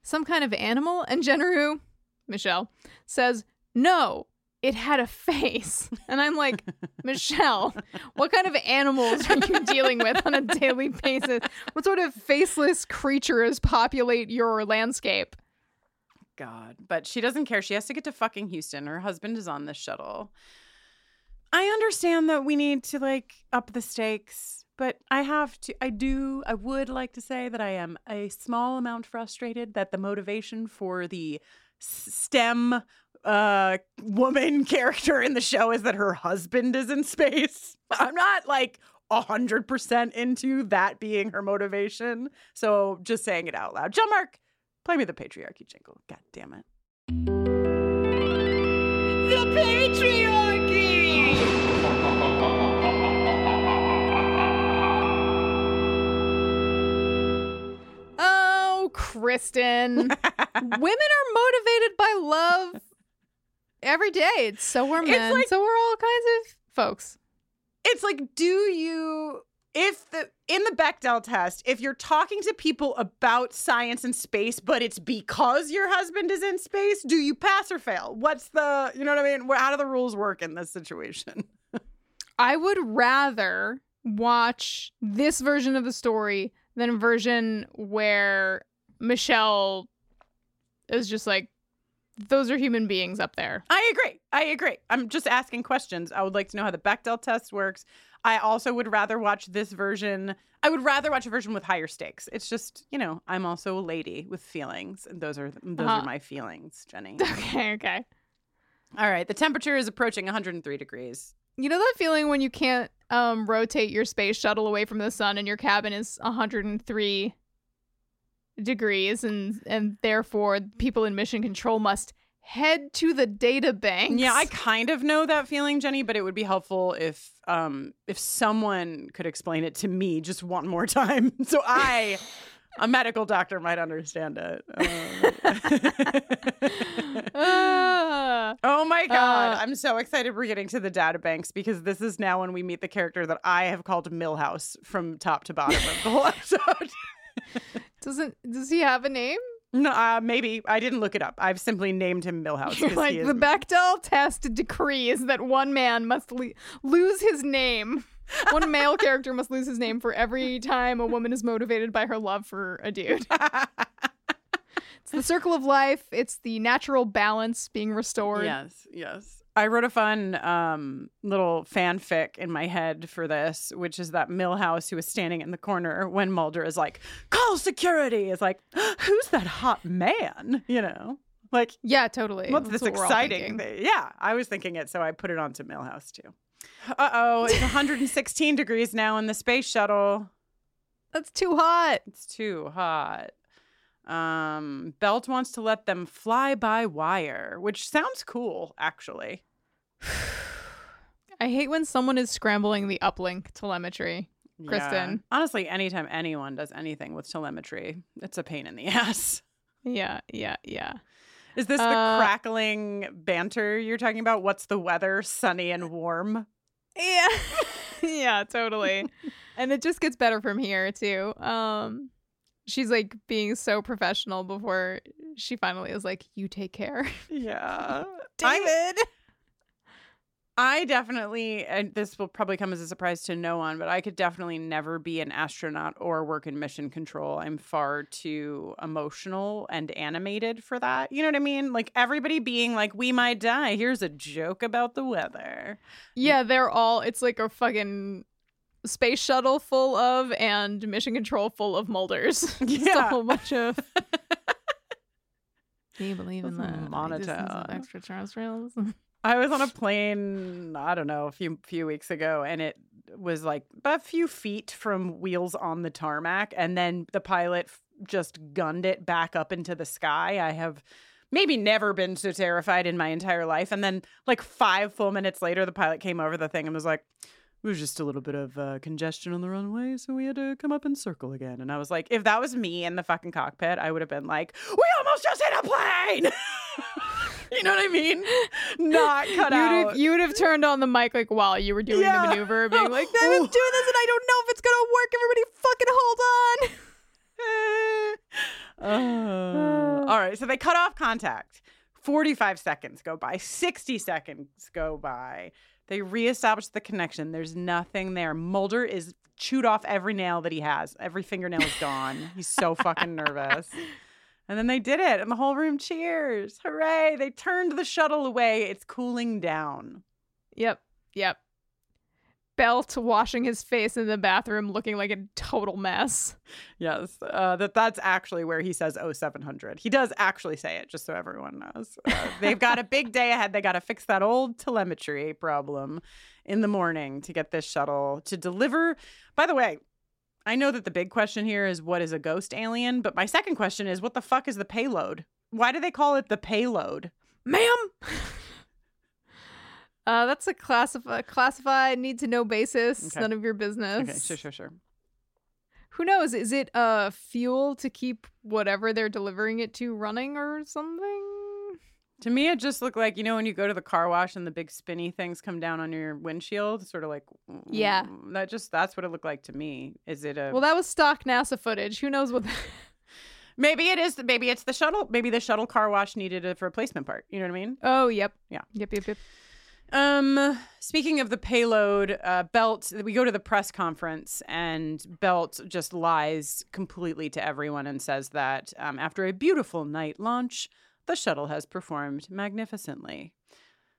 Some kind of animal? And Generoo, Michelle, says, No, it had a face. And I'm like, Michelle, what kind of animals are you dealing with on a daily basis? What sort of faceless creatures populate your landscape? God, but she doesn't care. She has to get to fucking Houston. Her husband is on this shuttle. I understand that we need to like up the stakes, but I have to I do I would like to say that I am a small amount frustrated that the motivation for the STEM uh woman character in the show is that her husband is in space. I'm not like a hundred percent into that being her motivation. So just saying it out loud. John Mark, play me the patriarchy jingle. God damn it. Kristen. Women are motivated by love every day. It's So are It's men. like- so are all kinds of folks. It's like, do you if the in the Bechdel test, if you're talking to people about science and space, but it's because your husband is in space, do you pass or fail? What's the you know what I mean? How do the rules work in this situation? I would rather watch this version of the story than a version where Michelle is just like, those are human beings up there. I agree. I agree. I'm just asking questions. I would like to know how the Bechdel test works. I also would rather watch this version. I would rather watch a version with higher stakes. It's just, you know, I'm also a lady with feelings, and those are those Uh-huh. are my feelings, Jenny. Okay, okay. All right, the temperature is approaching 103 degrees. You know that feeling when you can't um, rotate your space shuttle away from the sun and your cabin is 103 degrees and and therefore people in mission control must head to the data banks. Yeah, I kind of know that feeling, Jenny, but it would be helpful if um if someone could explain it to me just one more time, so I, a medical doctor, might understand it. Uh, Ah. oh my god, Uh, I'm so excited we're getting to the data banks because this is now when we meet the character that I have called Millhouse from top to bottom of the whole episode. Doesn't does he have a name? no, uh, maybe I didn't look it up. I've simply named him Millhouse. 'cause like is the Bechdel test decrees that one man must le- lose his name. One male character must lose his name for every time a woman is motivated by her love for a dude. it's the circle of life. It's the natural balance being restored. Yes, yes. I wrote a fun um, little fanfic in my head for this, which is that Millhouse who is standing in the corner when Mulder is like, "Call security!" is like, "Who's that hot man?" You know, like, Yeah, totally. what's That's this what exciting thing? Yeah, I was thinking it, so I put it onto Millhouse too. Uh oh, it's 116 degrees now in the space shuttle. That's too hot. It's too hot. Um, Belt wants to let them fly by wire, which sounds cool, actually. I hate when someone is scrambling the uplink telemetry. Yeah. Kristen. Honestly, anytime anyone does anything with telemetry, it's a pain in the ass. Yeah, yeah, yeah. Is this the Uh, crackling banter you're talking about? What's the weather? Sunny and warm? Yeah. yeah, totally. and it just gets better from here too. Um she's like being so professional before she finally is like, You take care. Yeah. David. I definitely, and this will probably come as a surprise to no one, but I could definitely never be an astronaut or work in mission control. I'm far too emotional and animated for that. You know what I mean? Like everybody being like, we might die. Here's a joke about the weather. Yeah, they're all it's like a fucking space shuttle full of and mission control full of Mulders. Just a Yeah. whole bunch of. Can you believe in That's that? monotone. extraterrestrials. I was on a plane, I don't know, a few few weeks ago, and it was like a few feet from wheels on the tarmac, and then the pilot f- just gunned it back up into the sky. I have maybe never been so terrified in my entire life. And then, like five full minutes later, the pilot came over the thing and was like, "It was just a little bit of uh, congestion on the runway, so we had to come up and circle again." And I was like, if that was me in the fucking cockpit, I would have been like, "We almost just hit a plane." you know what I mean? Not cut you out. have, you would have turned on the mic like while you were doing Yeah. the maneuver, being like, "I'm doing this and I don't know if it's gonna work. Everybody, fucking hold on." Uh, all right, so they cut off contact. 45 seconds go by, 60 seconds go by. They reestablish the connection. There's nothing there. Mulder is chewed off every nail that he has. Every fingernail is gone. He's so fucking nervous. And then they did it, and the whole room cheers. Hooray! They turned the shuttle away. It's cooling down. Yep, yep. Belt washing his face in the bathroom, looking like a total mess. Yes, uh, that that's actually where he says oh 0700. He does actually say it, just so everyone knows. Uh, they've got a big day ahead. They got to fix that old telemetry problem in the morning to get this shuttle to deliver. By the way, I know that the big question here is what is a ghost alien, but my second question is what the fuck is the payload? Why do they call it the payload? Ma'am. Uh, that's a classified, classified, need to know basis. Okay. None of your business. Okay, sure, sure, sure. Who knows? Is it uh fuel to keep whatever they're delivering it to running or something? To me, it just looked like you know when you go to the car wash and the big spinny things come down on your windshield, sort of like Yeah. mm, That just that's what it looked like to me. Is it a Well, that was stock NASA footage. Who knows what? maybe it is? Maybe it's the shuttle. Maybe the shuttle car wash needed a replacement part. You know what I mean? oh, yep. Yeah. Yep, yep, yep. Um, speaking of the payload, uh, Belt, we go to the press conference and Belt just lies completely to everyone and says that um, after a beautiful night launch, the shuttle has performed magnificently.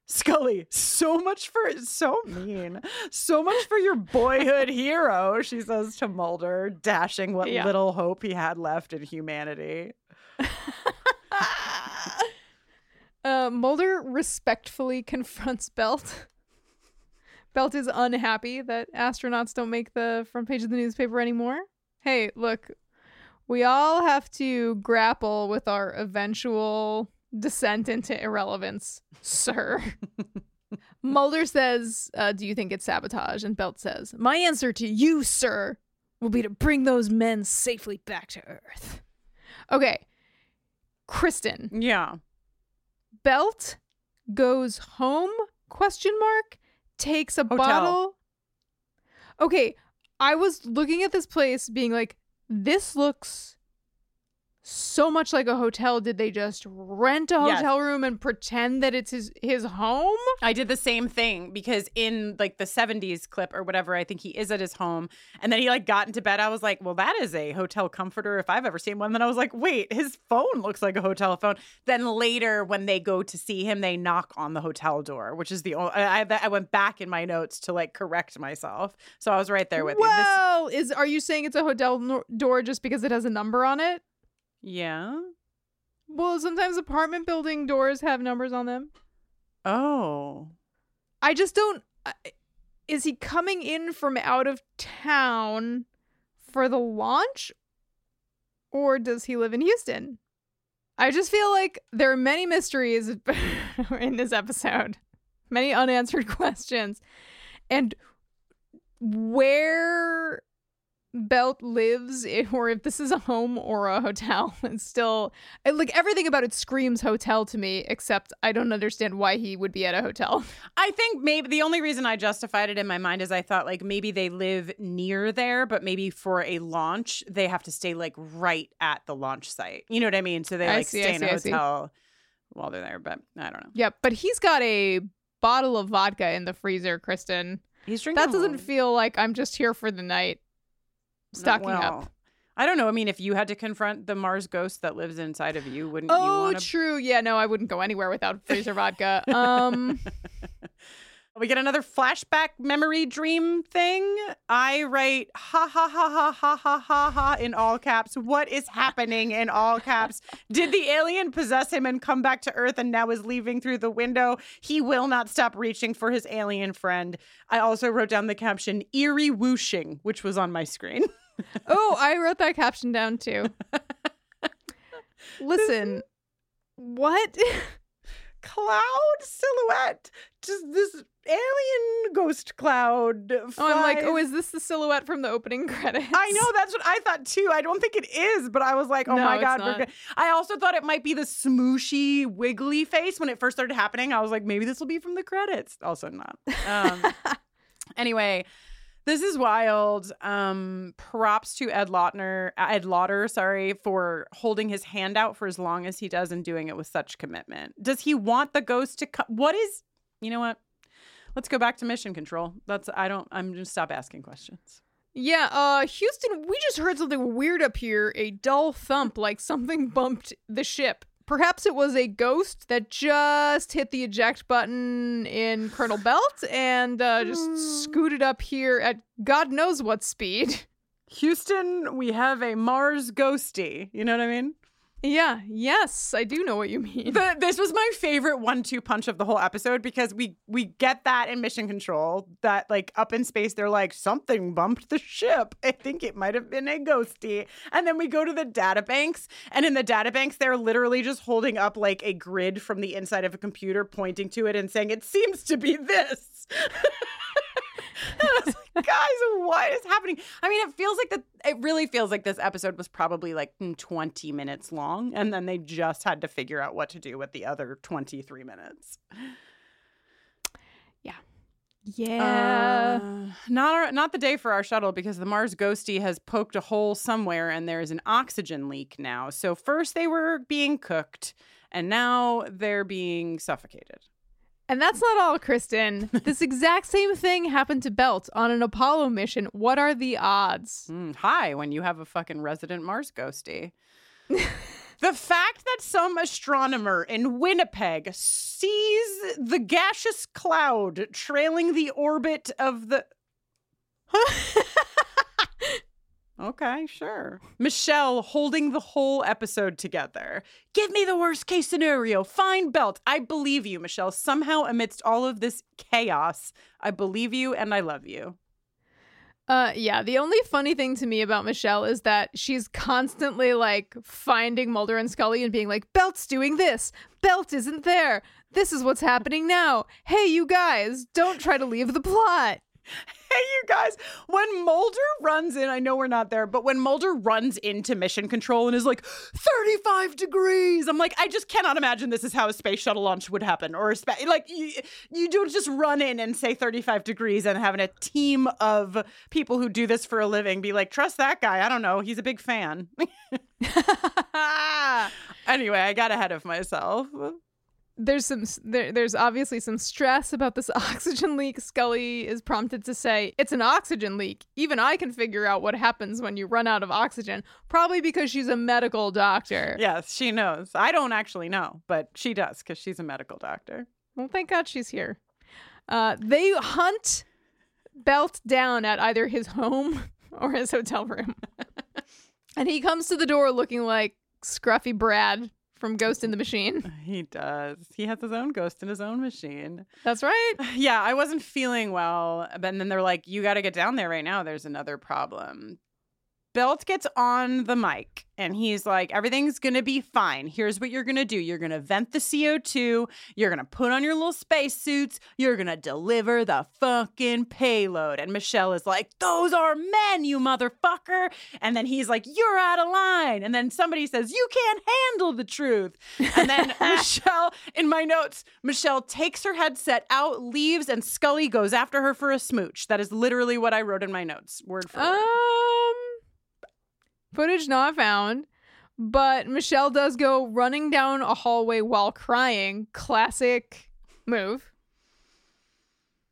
Scully, so much for so mean. So much for your boyhood hero, she says to Mulder, dashing what Yeah. little hope he had left in humanity. Uh, Mulder respectfully confronts Belt. Belt is unhappy that astronauts don't make the front page of the newspaper anymore. Hey, look, we all have to grapple with our eventual descent into irrelevance, sir. Mulder says, uh, Do you think it's sabotage? And Belt says, My answer to you, sir, will be to bring those men safely back to Earth. Okay. Kristen. Yeah. Belt goes home? Question mark. Takes a Hotel. bottle. Okay, I was looking at this place, being like, "This looks so much like a hotel. Did they just rent a Yes. hotel room and pretend that it's his his home?" I did the same thing because in like the 70s clip or whatever, I think he is at his home and then he like got into bed. I was like, well, that is a hotel comforter if I've ever seen one. Then I was like, wait, his phone looks like a hotel phone. Then later, when they go to see him, they knock on the hotel door, which is the only, I, I, went back in my notes to like correct myself. So I was right there with you. This, Well, is are you saying it's a hotel no- door just because it has a number on it? Yeah. Well, sometimes apartment building doors have numbers on them. Oh. I just don't. Is he coming in from out of town for the launch? Or does he live in Houston? I just feel like there are many mysteries in this episode, many unanswered questions. And where Belt lives, or if this is a home or a hotel, it's still like everything about it screams hotel to me, except I don't understand why he would be at a hotel. I think maybe the only reason I justified it in my mind is I thought like maybe they live near there, but maybe for a launch they have to stay like right at the launch site. You know what I mean? So they like see, stay in a see, I see. hotel while they're there. But I don't know. Yep, but he's got a bottle of vodka in the freezer, Kristen. He's drinking. That doesn't feel like I'm just here for the night. Stocking well, up. I don't know. I mean, if you had to confront the Mars ghost that lives inside of you, wouldn't you Oh, want to? true. Yeah, no, I wouldn't go anywhere without freezer vodka. Um, We get another flashback memory dream thing. I write ha ha ha ha ha ha ha ha in all caps. What is happening in all caps? Did the alien possess him and come back to Earth and now is leaving through the window? He will not stop reaching for his alien friend. I also wrote down the caption eerie whooshing, which was on my screen. oh, I wrote that caption down too. Listen, what? cloud silhouette. Just this alien ghost cloud. Oh, I'm like, oh, is this the silhouette from the opening credits? I know that's what I thought too. I don't think it is, but I was like, oh No, my god, we're not. I also thought it might be the smooshy, wiggly face when it first started happening. I was like, maybe this will be from the credits. Also not. Um, anyway. This is wild. Um, props to Ed Lautner, Ed Lauter, sorry, for holding his hand out for as long as he does and doing it with such commitment. Does he want the ghost to come? What is? You know what? Let's go back to mission control. That's I don't. I'm just stop asking questions. Yeah, uh, Houston, we just heard something weird up here. A dull thump, like something bumped the ship. Perhaps it was a ghost that just hit the eject button in Colonel Belt and uh, just scooted up here at God knows what speed. Houston, we have a Mars ghosty. You know what I mean? Yeah, yes, I do know what you mean. The, this was my favorite one-two punch of the whole episode because we we get that in Mission Control that like up in space they're like something bumped the ship. I think it might have been a ghosty. And then we go to the databanks and in the databanks they're literally just holding up like a grid from the inside of a computer pointing to it and saying it seems to be this. And I was like, guys, what is happening? I mean, it feels like that. It really feels like this episode was probably like mm, 20 minutes long, and then they just had to figure out what to do with the other 23 minutes. Yeah. Uh, not our, not the day for our shuttle because the Mars Ghosty has poked a hole somewhere, and there is an oxygen leak now. So first they were being cooked, and now they're being suffocated. And that's not all, Kristen. this exact same thing happened to Belt on an Apollo mission. What are the odds? Mm, hi, when you have a fucking resident Mars ghosty. the fact that some astronomer in Winnipeg sees the gaseous cloud trailing the orbit of the. okay, sure. Michelle holding the whole episode together. Give me the worst case scenario. Fine Belt. I believe you, Michelle. Somehow, amidst all of this chaos, I believe you and I love you. Uh, yeah. The only funny thing to me about Michelle is that she's constantly like finding Mulder and Scully and being like, Belt's doing this. Belt isn't there. This is what's happening now. Hey, you guys, don't try to leave the plot. Hey, you guys, when Mulder runs in, I know we're not there, but when Mulder runs into mission control and is like, 35 degrees, I'm like, I just cannot imagine this is how a space shuttle launch would happen. Or, a spa- like, you, you don't just run in and say 35 degrees and having a team of people who do this for a living be like, trust that guy. I don't know. He's a big fan. anyway, I got ahead of myself. There's some there, there's obviously some stress about this oxygen leak. Scully is prompted to say, "It's an oxygen leak. Even I can figure out what happens when you run out of oxygen." Probably because she's a medical doctor. Yes, she knows. I don't actually know, but she does because she's a medical doctor. Well, thank God she's here. Uh, they hunt Belt down at either his home or his hotel room. and he comes to the door looking like Scruffy Brad from Ghost in the Machine. He does. He has his own ghost in his own machine. That's right. Yeah, I wasn't feeling well. But then they're like, you got to get down there right now. There's another problem. Belt gets on the mic and he's like, everything's going to be fine. Here's what you're going to do you're going to vent the CO2. You're going to put on your little spacesuits. You're going to deliver the fucking payload. And Michelle is like, those are men, you motherfucker. And then he's like, you're out of line. And then somebody says, you can't handle the truth. And then Michelle, in my notes, Michelle takes her headset out, leaves, and Scully goes after her for a smooch. That is literally what I wrote in my notes, word for word. Um, footage not found, but Michelle does go running down a hallway while crying. Classic move.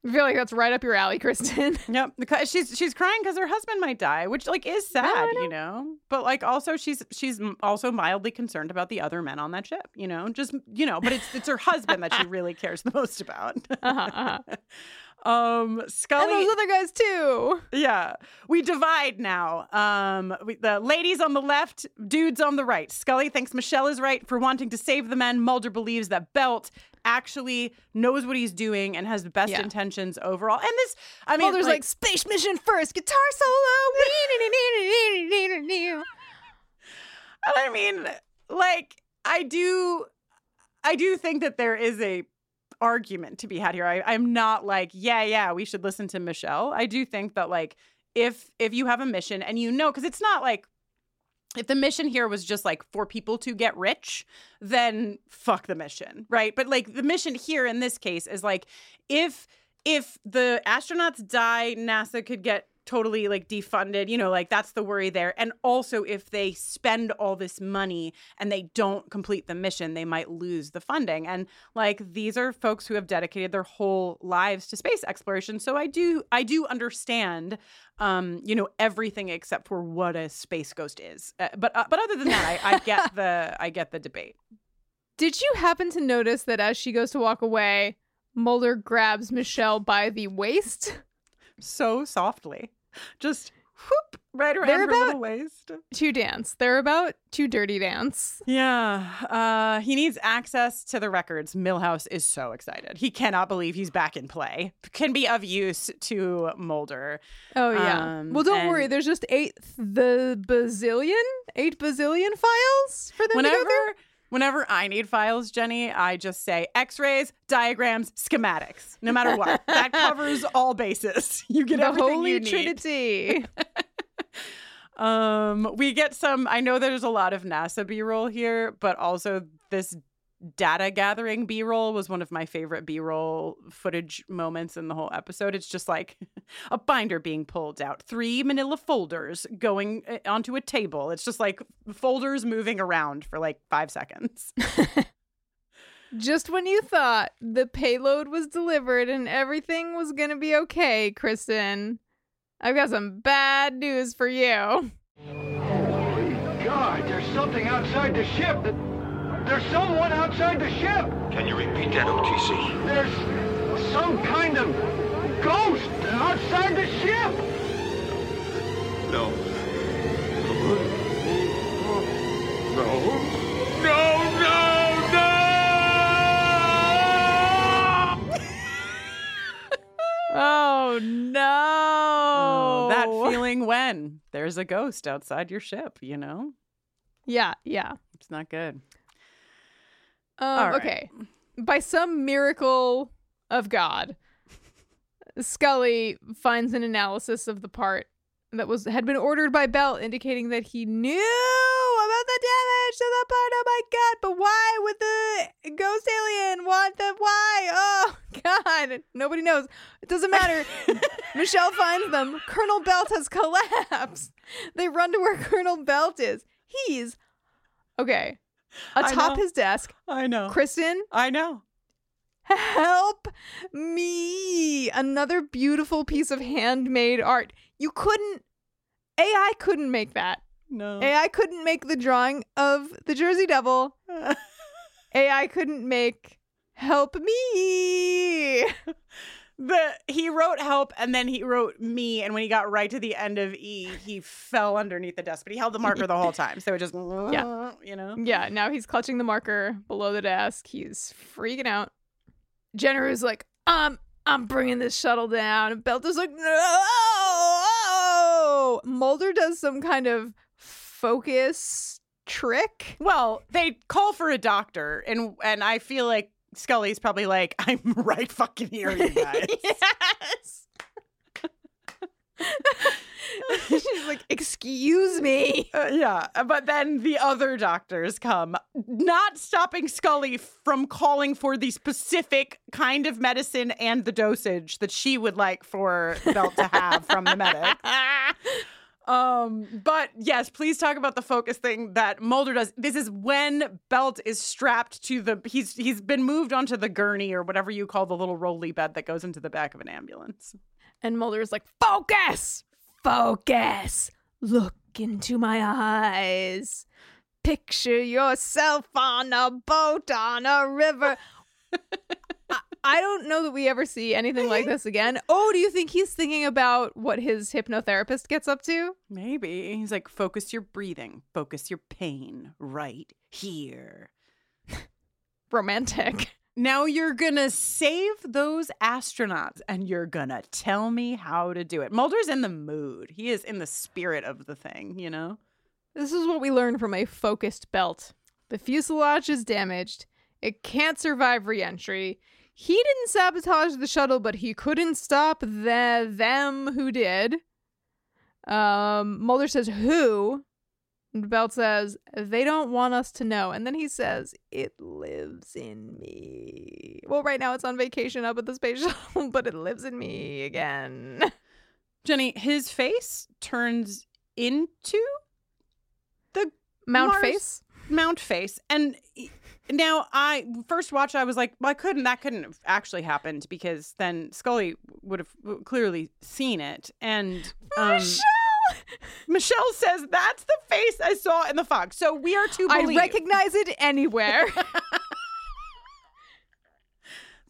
I feel like that's right up your alley, Kristen. Yep, because she's she's crying because her husband might die, which like is sad, know. you know. But like also she's she's also mildly concerned about the other men on that ship, you know. Just you know, but it's it's her husband that she really cares the most about. Uh-huh, uh-huh. um, Scully. And those other guys too. Yeah, we divide now. Um, we, the ladies on the left, dudes on the right. Scully thinks Michelle is right for wanting to save the men. Mulder believes that Belt actually knows what he's doing and has the best Yeah. intentions overall. And this, I mean, Mulder's like, space mission first, guitar solo. I mean, like, I do, I do think that there is a argument to be had here. I, I'm not like, yeah, yeah, we should listen to Michelle. I do think that like, if if you have a mission and you know, because it's not like if the mission here was just like for people to get rich, then fuck the mission, right? But like the mission here in this case is like if if the astronauts die, NASA could get totally like defunded, you know, like that's the worry there. And also if they spend all this money and they don't complete the mission, they might lose the funding. And like these are folks who have dedicated their whole lives to space exploration. So I do I do understand um, you know, everything except for what a space ghost is. Uh, but uh, but other than that, I, I get the I get the debate. Did you happen to notice that as she goes to walk away, Mulder grabs Michelle by the waist? So softly, just whoop right around They're her little waist. To dance. They're about to dirty dance. Yeah, uh, he needs access to the records. Millhouse is so excited. He cannot believe he's back in play. Can be of use to Mulder. Oh yeah. Um, well, don't and worry. There's just eight the bazillion, eight bazillion files for them to go through. Whenever I need files, Jenny, I just say X-rays, diagrams, schematics. No matter what, that covers all bases. You get the everything Holy you need. Trinity. Um, we get some. I know there's a lot of NASA B-roll here, but also this data gathering B-roll was one of my favorite B-roll footage moments in the whole episode. It's just like a binder being pulled out, three Manila folders going uh, onto a table. It's just like folders moving around for like five seconds. Just when you thought the payload was delivered and everything was gonna be okay, Kristin, I've got some bad news for you. God, there's something outside the ship. That there's someone outside the ship. Can you repeat that, OTC? There's some kind of ghost outside the ship. No. No. No, no, no! Oh no! Oh, that feeling when there's a ghost outside your ship, you know? Yeah, yeah. It's not good. Um, right. Okay. By some miracle of God, Scully finds an analysis of the part that was had been ordered by Bell, indicating that he knew about the damage to the part. Oh my God! But why would the ghost alien want the why? Oh God! Nobody knows. It doesn't matter. Michelle finds them. Colonel Belt has collapsed. They run to where Colonel Belt is. He's okay. Atop his desk, I know. Kristin, I know. help me. Another beautiful piece of handmade art. You couldn't, AI couldn't make that. No. AI couldn't make the drawing of the Jersey Devil. AI couldn't make help me. the he wrote help and then he wrote me and when he got right to the end of E, he fell underneath the desk, but he held the marker the whole time. So it just Yeah. you know. Yeah, now he's clutching the marker below the desk. He's freaking out. Jenner is like, um, I'm bringing this shuttle down. And Belter's like, no. Mulder does some kind of focus trick. Well, they call for a doctor and and I feel like Scully's probably like, I'm right fucking here, you guys. yes. She's like, excuse me. Uh, yeah, but then the other doctors come, not stopping Scully from calling for the specific kind of medicine and the dosage that she would like for Belt to have from the medic. Um, but yes, please talk about the focus thing that Mulder does. This is when Belt is strapped to the he's he's been moved onto the gurney or whatever you call the little rolly bed that goes into the back of an ambulance. And Mulder is like, focus! Focus! Look into my eyes. Picture yourself on a boat on a river. I, don't know that we ever see anything like this again. Oh, do you think he's thinking about what his hypnotherapist gets up to? Maybe. He's like, focus your breathing, focus your pain right here. Romantic. Now you're gonna save those astronauts and you're gonna tell me how to do it. Mulder's in the mood. He is in the spirit of the thing, you know? This is what we learned from a focused belt. The fuselage is damaged. It can't survive reentry. He didn't sabotage the shuttle, but he couldn't stop the them who did. Um, Mulder says, "Who?" And Belt says, "They don't want us to know." And then he says, "It lives in me." Well, right now it's on vacation up at the space shuttle, but it lives in me again. Jenny, his face turns into the Mount Mars- face. Mount face. And now I first watch I was like, well, I couldn't that couldn't have actually happened because then Scully would have clearly seen it. And um, Michelle! Michelle says that's the face I saw in the fog. So we are to I recognize it anywhere.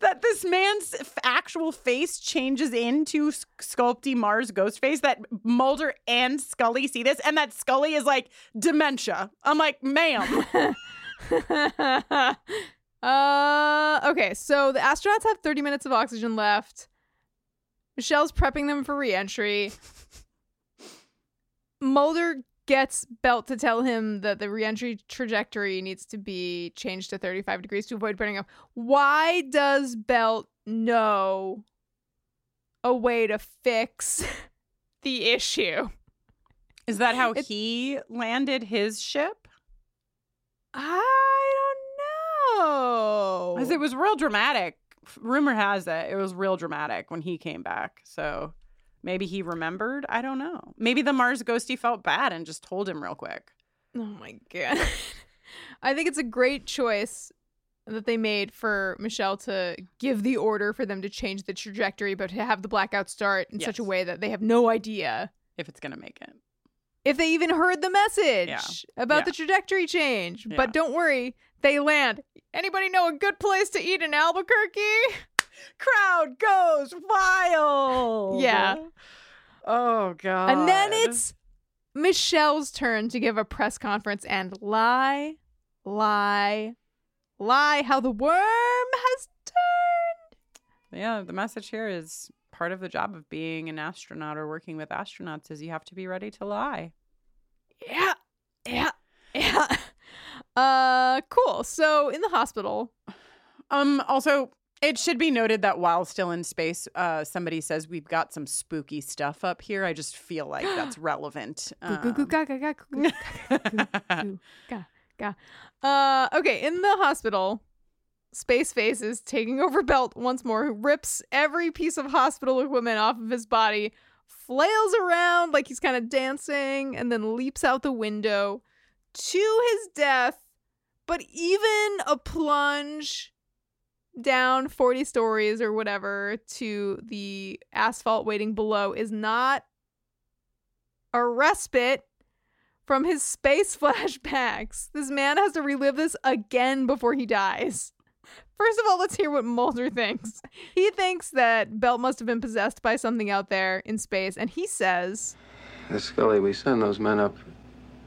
that this man's f- actual face changes into S- Sculpty Mars ghost face, that Mulder and Scully see this, and that Scully is like dementia. I'm like, ma'am. uh okay, so the astronauts have 30 minutes of oxygen left. Michelle's prepping them for reentry. Mulder gets Belt to tell him that the reentry trajectory needs to be changed to 35 degrees to avoid burning up. Why does Belt know a way to fix the issue? Is that how he landed his ship? I don't know. Because it was real dramatic. Rumor has it it was real dramatic when he came back. So maybe he remembered. I don't know. Maybe the Mars ghosty felt bad and just told him real quick. Oh my god. I think it's a great choice that they made for Michelle to give the order for them to change the trajectory, but to have the blackout start in such a way that they have no idea If it's gonna make it. If they even heard the message Yeah. about Yeah. the trajectory change. Yeah. But don't worry, they land. Anybody know a good place to eat in Albuquerque? Crowd goes wild. Yeah. Oh god. And then it's Michelle's turn to give a press conference and lie, lie, lie how the worm has turned. Yeah, the message here is part of the job of being an astronaut or working with astronauts is you have to be ready to lie. Yeah, yeah, yeah. Uh, cool. So in the hospital, Um also it should be noted that while still in space, uh, somebody says we've got some spooky stuff up here. I just feel like that's relevant. Um. Uh, okay, in the hospital, Space Face is taking over Belt once more, who rips every piece of hospital equipment off of his body, flails around like he's kind of dancing, and then leaps out the window to his death. But even a plunge down 40 stories or whatever to the asphalt waiting below is not a respite from his space flashbacks. This man has to relive this again before he dies. First of all, let's hear what Mulder thinks. He thinks that Belt must have been possessed by something out there in space, and he says, Miss Scully, we send those men up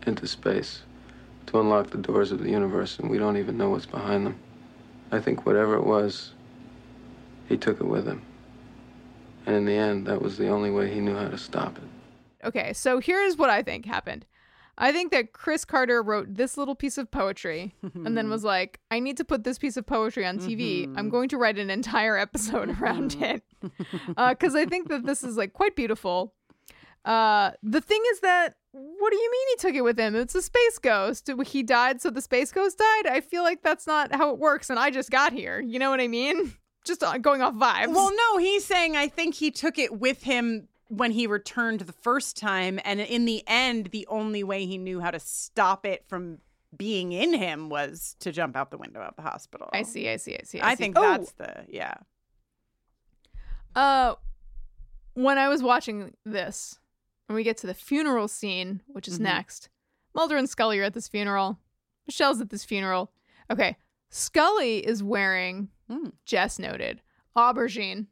into space to unlock the doors of the universe, and we don't even know what's behind them. I think whatever it was, he took it with him. And in the end, that was the only way he knew how to stop it. Okay, so here's what I think happened. I think that Chris Carter wrote this little piece of poetry and then was like, I need to put this piece of poetry on TV. I'm going to write an entire episode around it. Because I think that this is like quite beautiful. Uh, the thing is that, what do you mean he took it with him? It's a space ghost. He died, so the space ghost died? I feel like that's not how it works, and I just got here. You know what I mean? Just uh, going off vibes. Well, no, he's saying I think he took it with him when he returned the first time. And in the end, the only way he knew how to stop it from being in him was to jump out the window of the hospital. I see, I see, I see. I, I see. think Oh, that's the, yeah. Uh, when I was watching this, when we get to the funeral scene, which is Mhm. next, Mulder and Scully are at this funeral. Michelle's at this funeral. Okay, Scully is wearing, Hmm. Jess noted, aubergine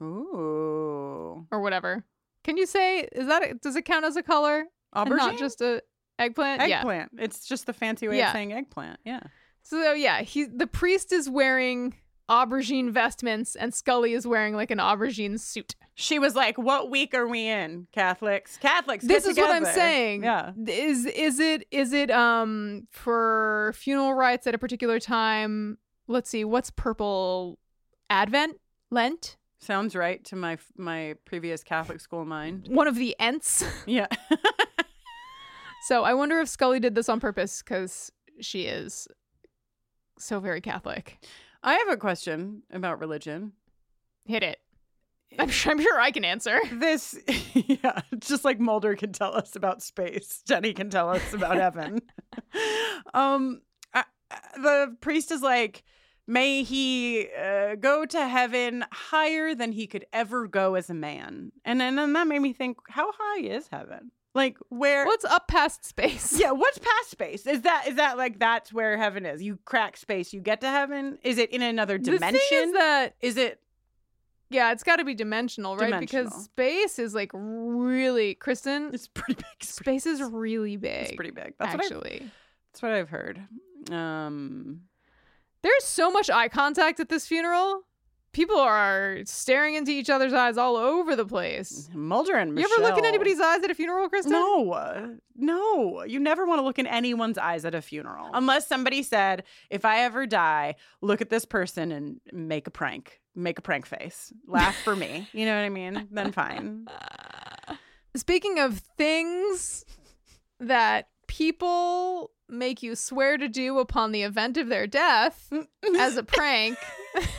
Ooh. or whatever. Can you say is that does it count as a color? And Aubergine? not just a eggplant. Yeah. Eggplant. It's just the fancy way Yeah. of saying eggplant. Yeah. So yeah, he the priest is wearing aubergine vestments, and Scully is wearing like an aubergine suit. She was like, "What week are we in, Catholics? Catholics, this is what I'm saying. Yeah. Is is it is it um for funeral rites at a particular time? Let's see, what's purple? Advent, Lent, Sounds right to my my previous Catholic school mind. one of the Ents. Yeah. so I wonder if Scully did this on purpose because she is so very Catholic. I have a question about religion. Hit it. I'm sure, I'm sure I can answer. This, yeah, just like Mulder can tell us about space, Jenny can tell us about heaven. um, I- the priest is like, may he uh, go to heaven higher than he could ever go as a man, and then, then that made me think, how high is heaven? Like where? What's up past space? Yeah, what's past space? Is that is that like that's where heaven is? You crack space, you get to heaven. Is it in another The dimension? thing is that is it yeah, it's got to be dimensional, right? Dimensional. Because space is like really, Kristin. It's pretty big. Space is really big. It's pretty big. That's what I've- actually. That's what I've heard. Um, There's so much eye contact at this funeral. People are staring into each other's eyes all over the place. Mulder and Michelle. You ever look in anybody's eyes at a funeral, Kristin? No, no. You never want to look in anyone's eyes at a funeral. Unless somebody said, if I ever die, look at this person and make a prank. Make a prank face. Laugh for me. You know what I mean? Then fine. Speaking of things that people make you swear to do upon the event of their death as a prank,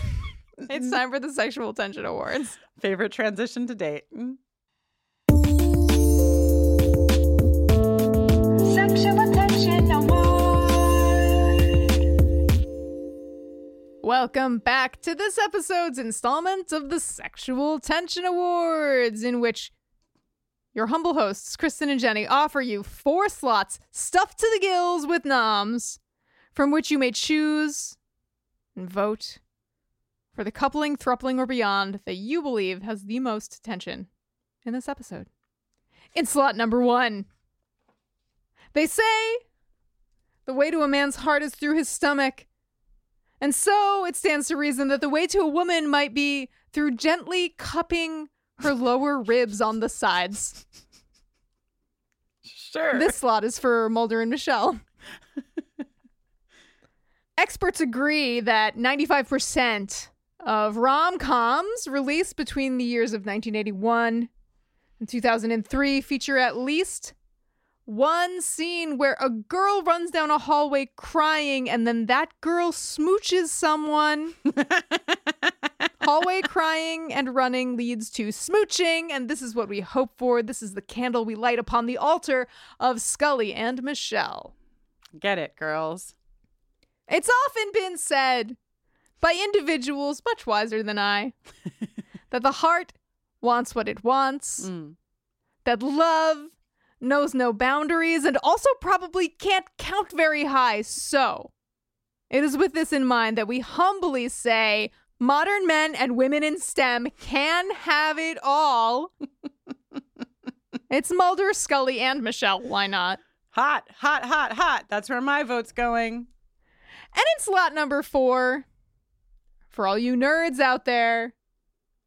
it's time for the Sexual Tension Awards. Favorite transition to date. Sexual Attention Award. Welcome back to this episode's installment of the Sexual Tension Awards, in which your humble hosts, Kristin and Jenny, offer you four slots stuffed to the gills with noms, from which you may choose and vote for the coupling, throupling, or beyond that you believe has the most tension in this episode. In slot number one, they say the way to a man's heart is through his stomach. And so it stands to reason that the way to a woman might be through gently cupping her lower ribs on the sides. Sure. This slot is for Mulder and Michelle. Experts agree that 95% of rom coms released between the years of 1981 and 2003 feature at least one scene where a girl runs down a hallway crying and then that girl smooches someone. hallway crying and running leads to smooching, and this is what we hope for. This is the candle we light upon the altar of Scully and Michelle. Get it, girls. It's often been said by individuals much wiser than I that the heart wants what it wants, Mm. that love knows no boundaries, and also probably can't count very high. So, it is with this in mind that we humbly say modern men and women in STEM can have it all. it's Mulder, Scully, and Michelle. Why not? Hot, hot, hot, hot. That's where my vote's going. And in slot number four, for all you nerds out there,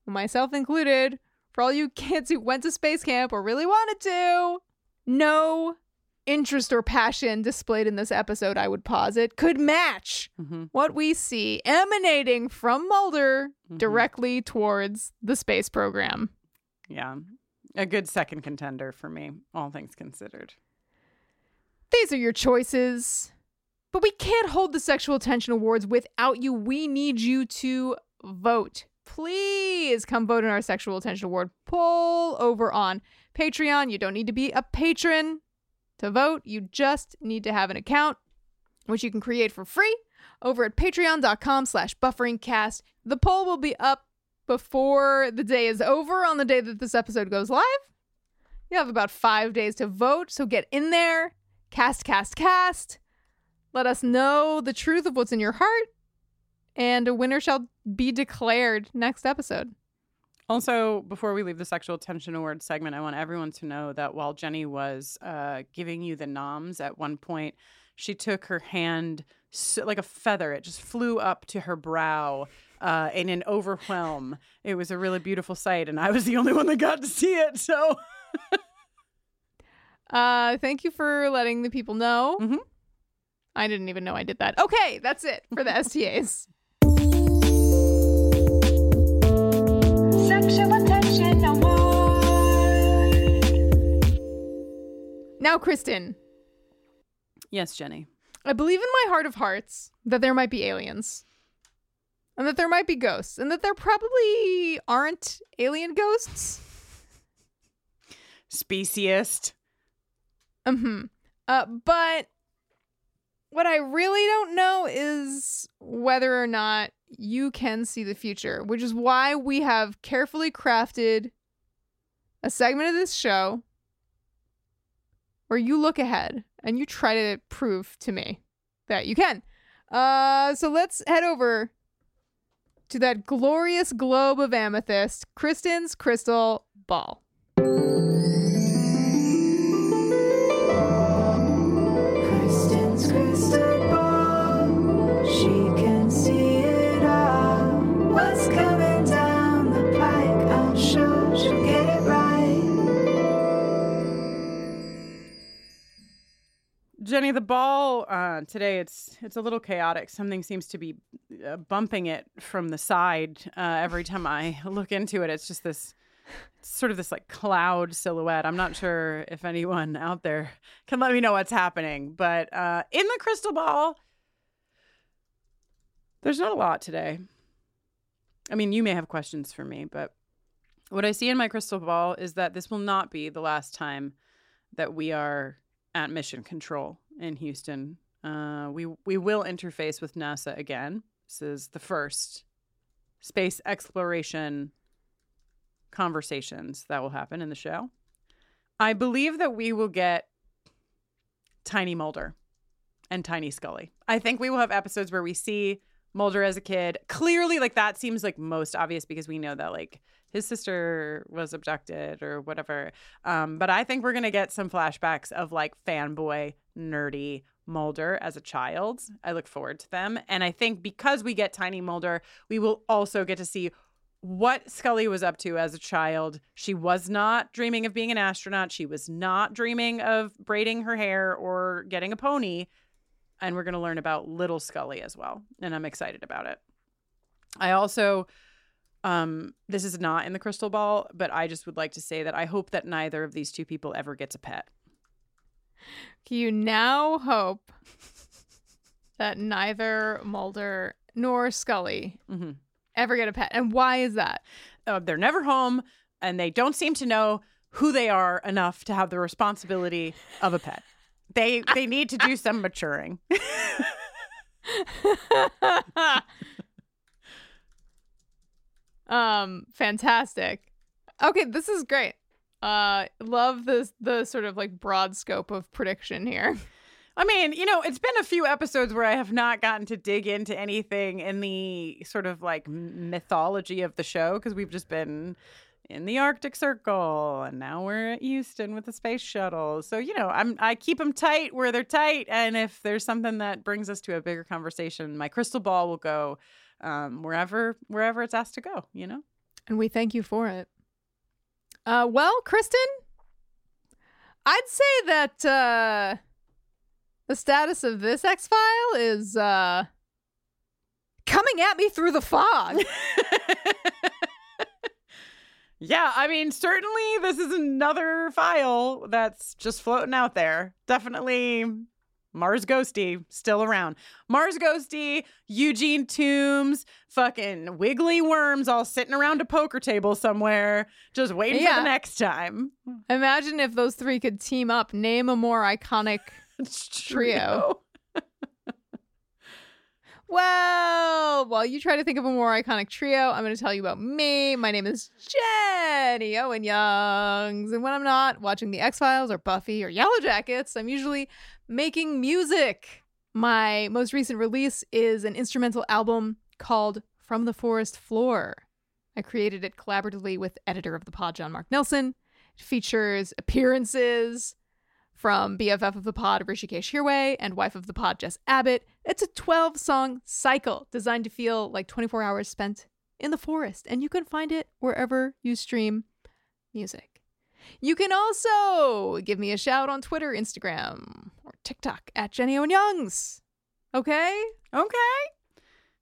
myself included, for all you kids who went to space camp or really wanted to, no interest or passion displayed in this episode, I would posit, could match Mhm. what we see emanating from Mulder Mm-hmm. directly towards the space program. Yeah. A good second contender for me, all things considered. These are your choices. But we can't hold the Sexual Attention Awards without you. We need you to vote. please come vote in our Sexual Attention Award poll over on Patreon. You don't need to be a patron to vote. You just need to have an account, which you can create for free over at patreon.com slash bufferingcast. The poll will be up before the day is over on the day that this episode goes live. You have about five days to vote, so get in there, cast, cast, cast. Let us know the truth of what's in your heart, and a winner shall be declared next episode. Also, before we leave the Sexual Tension Award segment, I want everyone to know that while Jenny was uh, giving you the noms at one point, she took her hand so, like a feather. It just flew up to her brow uh, in an overwhelm. It was a really beautiful sight, and I was the only one that got to see it. So, Uh, thank you for letting the people know. Mm-hmm. I didn't even know I did that. Okay, that's it for the STAs. Now, Kristin, yes, Jenny. I believe in my heart of hearts that there might be aliens. And that there might be ghosts. And that there probably aren't alien ghosts. Speciest. hmm Uh, but what I really don't know is whether or not you can see the future, which is why we have carefully crafted a segment of this show where you look ahead and you try to prove to me that you can. Uh, so let's head over to that glorious globe of amethyst, Kristin's crystal ball. Jenny, the ball uh, today it's it's a little chaotic. Something seems to be uh, bumping it from the side uh, every time I look into it. It's just this sort of this like cloud silhouette. I'm not sure if anyone out there can let me know what's happening, but uh, in the crystal ball, there's not a lot today. I mean, you may have questions for me, but what I see in my crystal ball is that this will not be the last time that we are at mission control in Houston. Uh, we we will interface with NASA again. This is the first space exploration conversations that will happen in the show. I believe that we will get Tiny Mulder and Tiny Scully. I think we will have episodes where we see Mulder as a kid. Clearly, like that seems like most obvious because we know that like his sister was abducted or whatever. Um, but I think we're gonna get some flashbacks of like fanboy, nerdy Mulder as a child. I look forward to them. And I think because we get Tiny Mulder, we will also get to see what Scully was up to as a child. She was not dreaming of being an astronaut. She was not dreaming of braiding her hair or getting a pony. And we're going to learn about little Scully as well. And I'm excited about it. I also, um, this is not in the crystal ball, but I just would like to say that I hope that neither of these two people ever gets a pet. You now hope that neither Mulder nor Scully Mm-hmm. ever get a pet. And why is that? Uh, they're never home and they don't seem to know who they are enough to have the responsibility of a pet. They they need to do some maturing. um, fantastic. Okay, this is great. Uh, love the the sort of like broad scope of prediction here. I mean, you know, it's been a few episodes where I have not gotten to dig into anything in the sort of like mythology of the show because we've just been in the Arctic Circle and now we're at Houston with the space shuttle. So, you know, I'm I keep them tight where they're tight and if there's something that brings us to a bigger conversation, my crystal ball will go um, wherever wherever it's asked to go, you know? And we thank you for it. Uh, well, Kristin, I'd say that uh, the status of this X file is uh, coming at me through the fog. Yeah, I mean, certainly this is another file that's just floating out there. Definitely Mars Ghosty still around. Mars Ghosty, Eugene Tooms, fucking wiggly worms all sitting around a poker table somewhere, just waiting for the next time. Imagine if those three could team up. Name a more iconic trio. Well, while you try to think of a more iconic trio, I'm going to tell you about me. My name is Jenny Owen Youngs, and when I'm not watching The X Files or Buffy or Yellow Jackets, I'm usually making music. My most recent release is an instrumental album called From the Forest Floor. I created it collaboratively with editor of the pod, John Mark Nelson. It features appearances from BFF of the pod, Hrishikesh Hirway, and wife of the pod, Jess Abbott. It's a 12 song cycle designed to feel like 24 hours spent in the forest, and you can find it wherever you stream music. You can also give me a shout on Twitter, Instagram, or TikTok at Jenny Owen Youngs. Okay? Okay.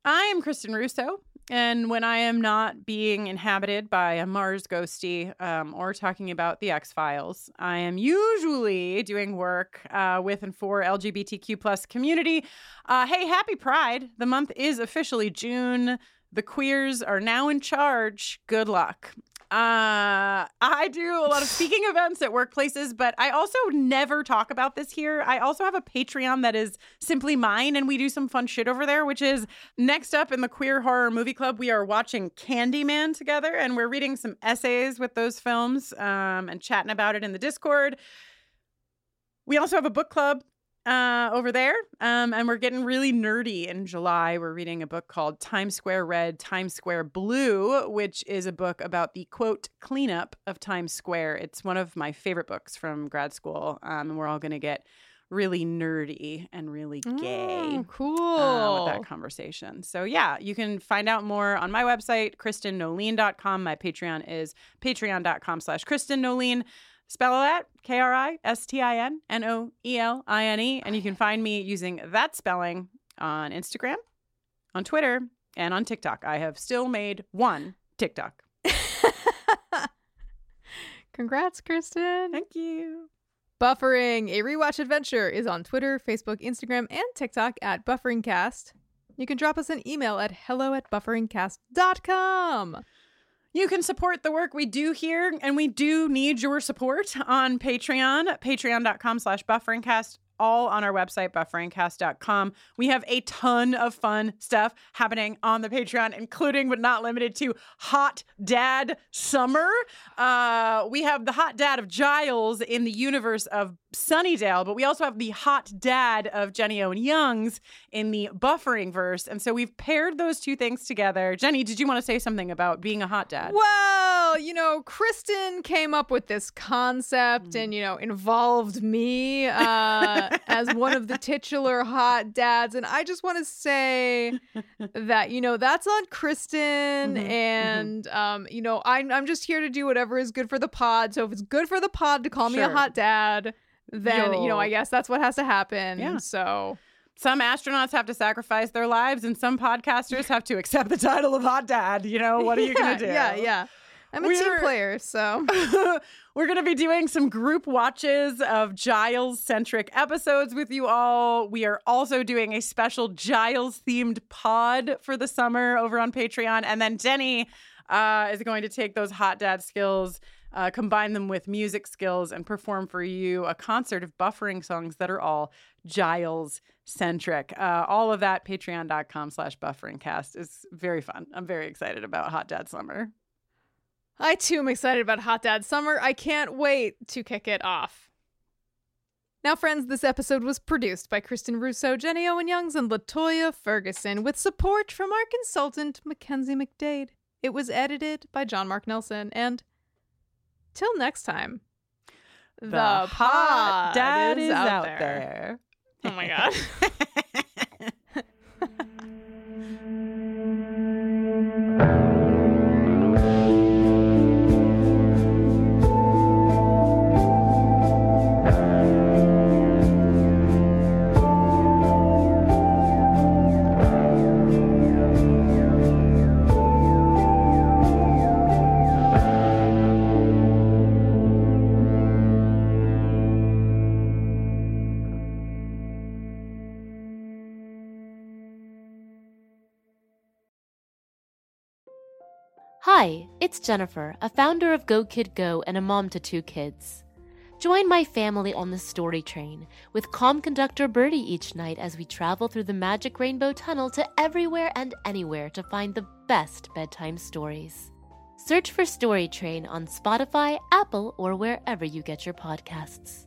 I am Kristin Russo, and when I am not being inhabited by a Mars ghosty um, or talking about the X Files, I am usually doing work uh, with and for LGBTQ plus community. Uh, hey, happy Pride! The month is officially June. The queers are now in charge. Good luck. Uh, I do a lot of speaking events at workplaces, but I also never talk about this here. I also have a Patreon that is simply mine, and we do some fun shit over there, which is next up in the Queer Horror Movie Club. We are watching Candyman together, and we're reading some essays with those films um, and chatting about it in the Discord. We also have a book club uh, over there. Um, and we're getting really nerdy in July. We're reading a book called Times Square Red, Times Square Blue, which is a book about the quote cleanup of Times Square. It's one of my favorite books from grad school. Um, and we're all going to get really nerdy and really gay. Mm, cool. uh, with that conversation. So, yeah, you can find out more on my website, KristinNoeline.com. My Patreon is patreon.com slash Kristin Noeline. Spell that K R I S T I N N O E L I N E. And you can find me using that spelling on Instagram, on Twitter, and on TikTok. I have still made one TikTok. Congrats, Kristin. Thank you. Buffering, a rewatch adventure, is on Twitter, Facebook, Instagram, and TikTok at BufferingCast. You can drop us an email at hello at bufferingcast.com. You can support the work we do here, and we do need your support on Patreon, patreon.com slash bufferingcast, all on our website, bufferingcast.com. We have a ton of fun stuff happening on the Patreon, including but not limited to Hot Dad Summer. Uh, we have the Hot Dad of Giles in the universe of Sunnydale, but we also have the Hot Dad of Jenny Owen Youngs in the buffering verse. And so we've paired those two things together. Jenny, did you want to say something about being a hot dad? Well, you know, Kristin came up with this concept and, you know, involved me uh, as one of the titular hot dads. And I just want to say that, you know, that's on Kristin. and, um, you know, I'm, I'm just here to do whatever is good for the pod. So if it's good for the pod to call me a hot dad, then, you know, I guess that's what has to happen. Yeah. So. Some astronauts have to sacrifice their lives, and some podcasters have to accept the title of hot dad. You know, what are you yeah, going to do? Yeah, yeah. I'm a team We're- player, so. We're going to be doing some group watches of Giles centric episodes with you all. We are also doing a special Giles themed pod for the summer over on Patreon. And then Jenny uh, is going to take those hot dad skills, uh, combine them with music skills, and perform for you a concert of buffering songs that are all Giles centric. Uh, all of that, patreon.com slash bufferingcast is very fun. I'm very excited about Hot Dad Summer. I too am excited about Hot Dad Summer. I can't wait to kick it off. Now, friends, this episode was produced by Kristin Russo, Jenny Owen Youngs, and Latoya Ferguson, with support from our consultant, Mackenzie McDade. It was edited by John Mark Nelson, and till next time, the, hot pod dad is out, out there. there. Oh my god. it's Jennifer, a founder of Go Kid Go and a mom to two kids. Join my family on the story train with calm conductor Birdie each night as we travel through the magic rainbow tunnel to everywhere and anywhere to find the best bedtime stories. Search for Story Train on Spotify, Apple, or wherever you get your podcasts.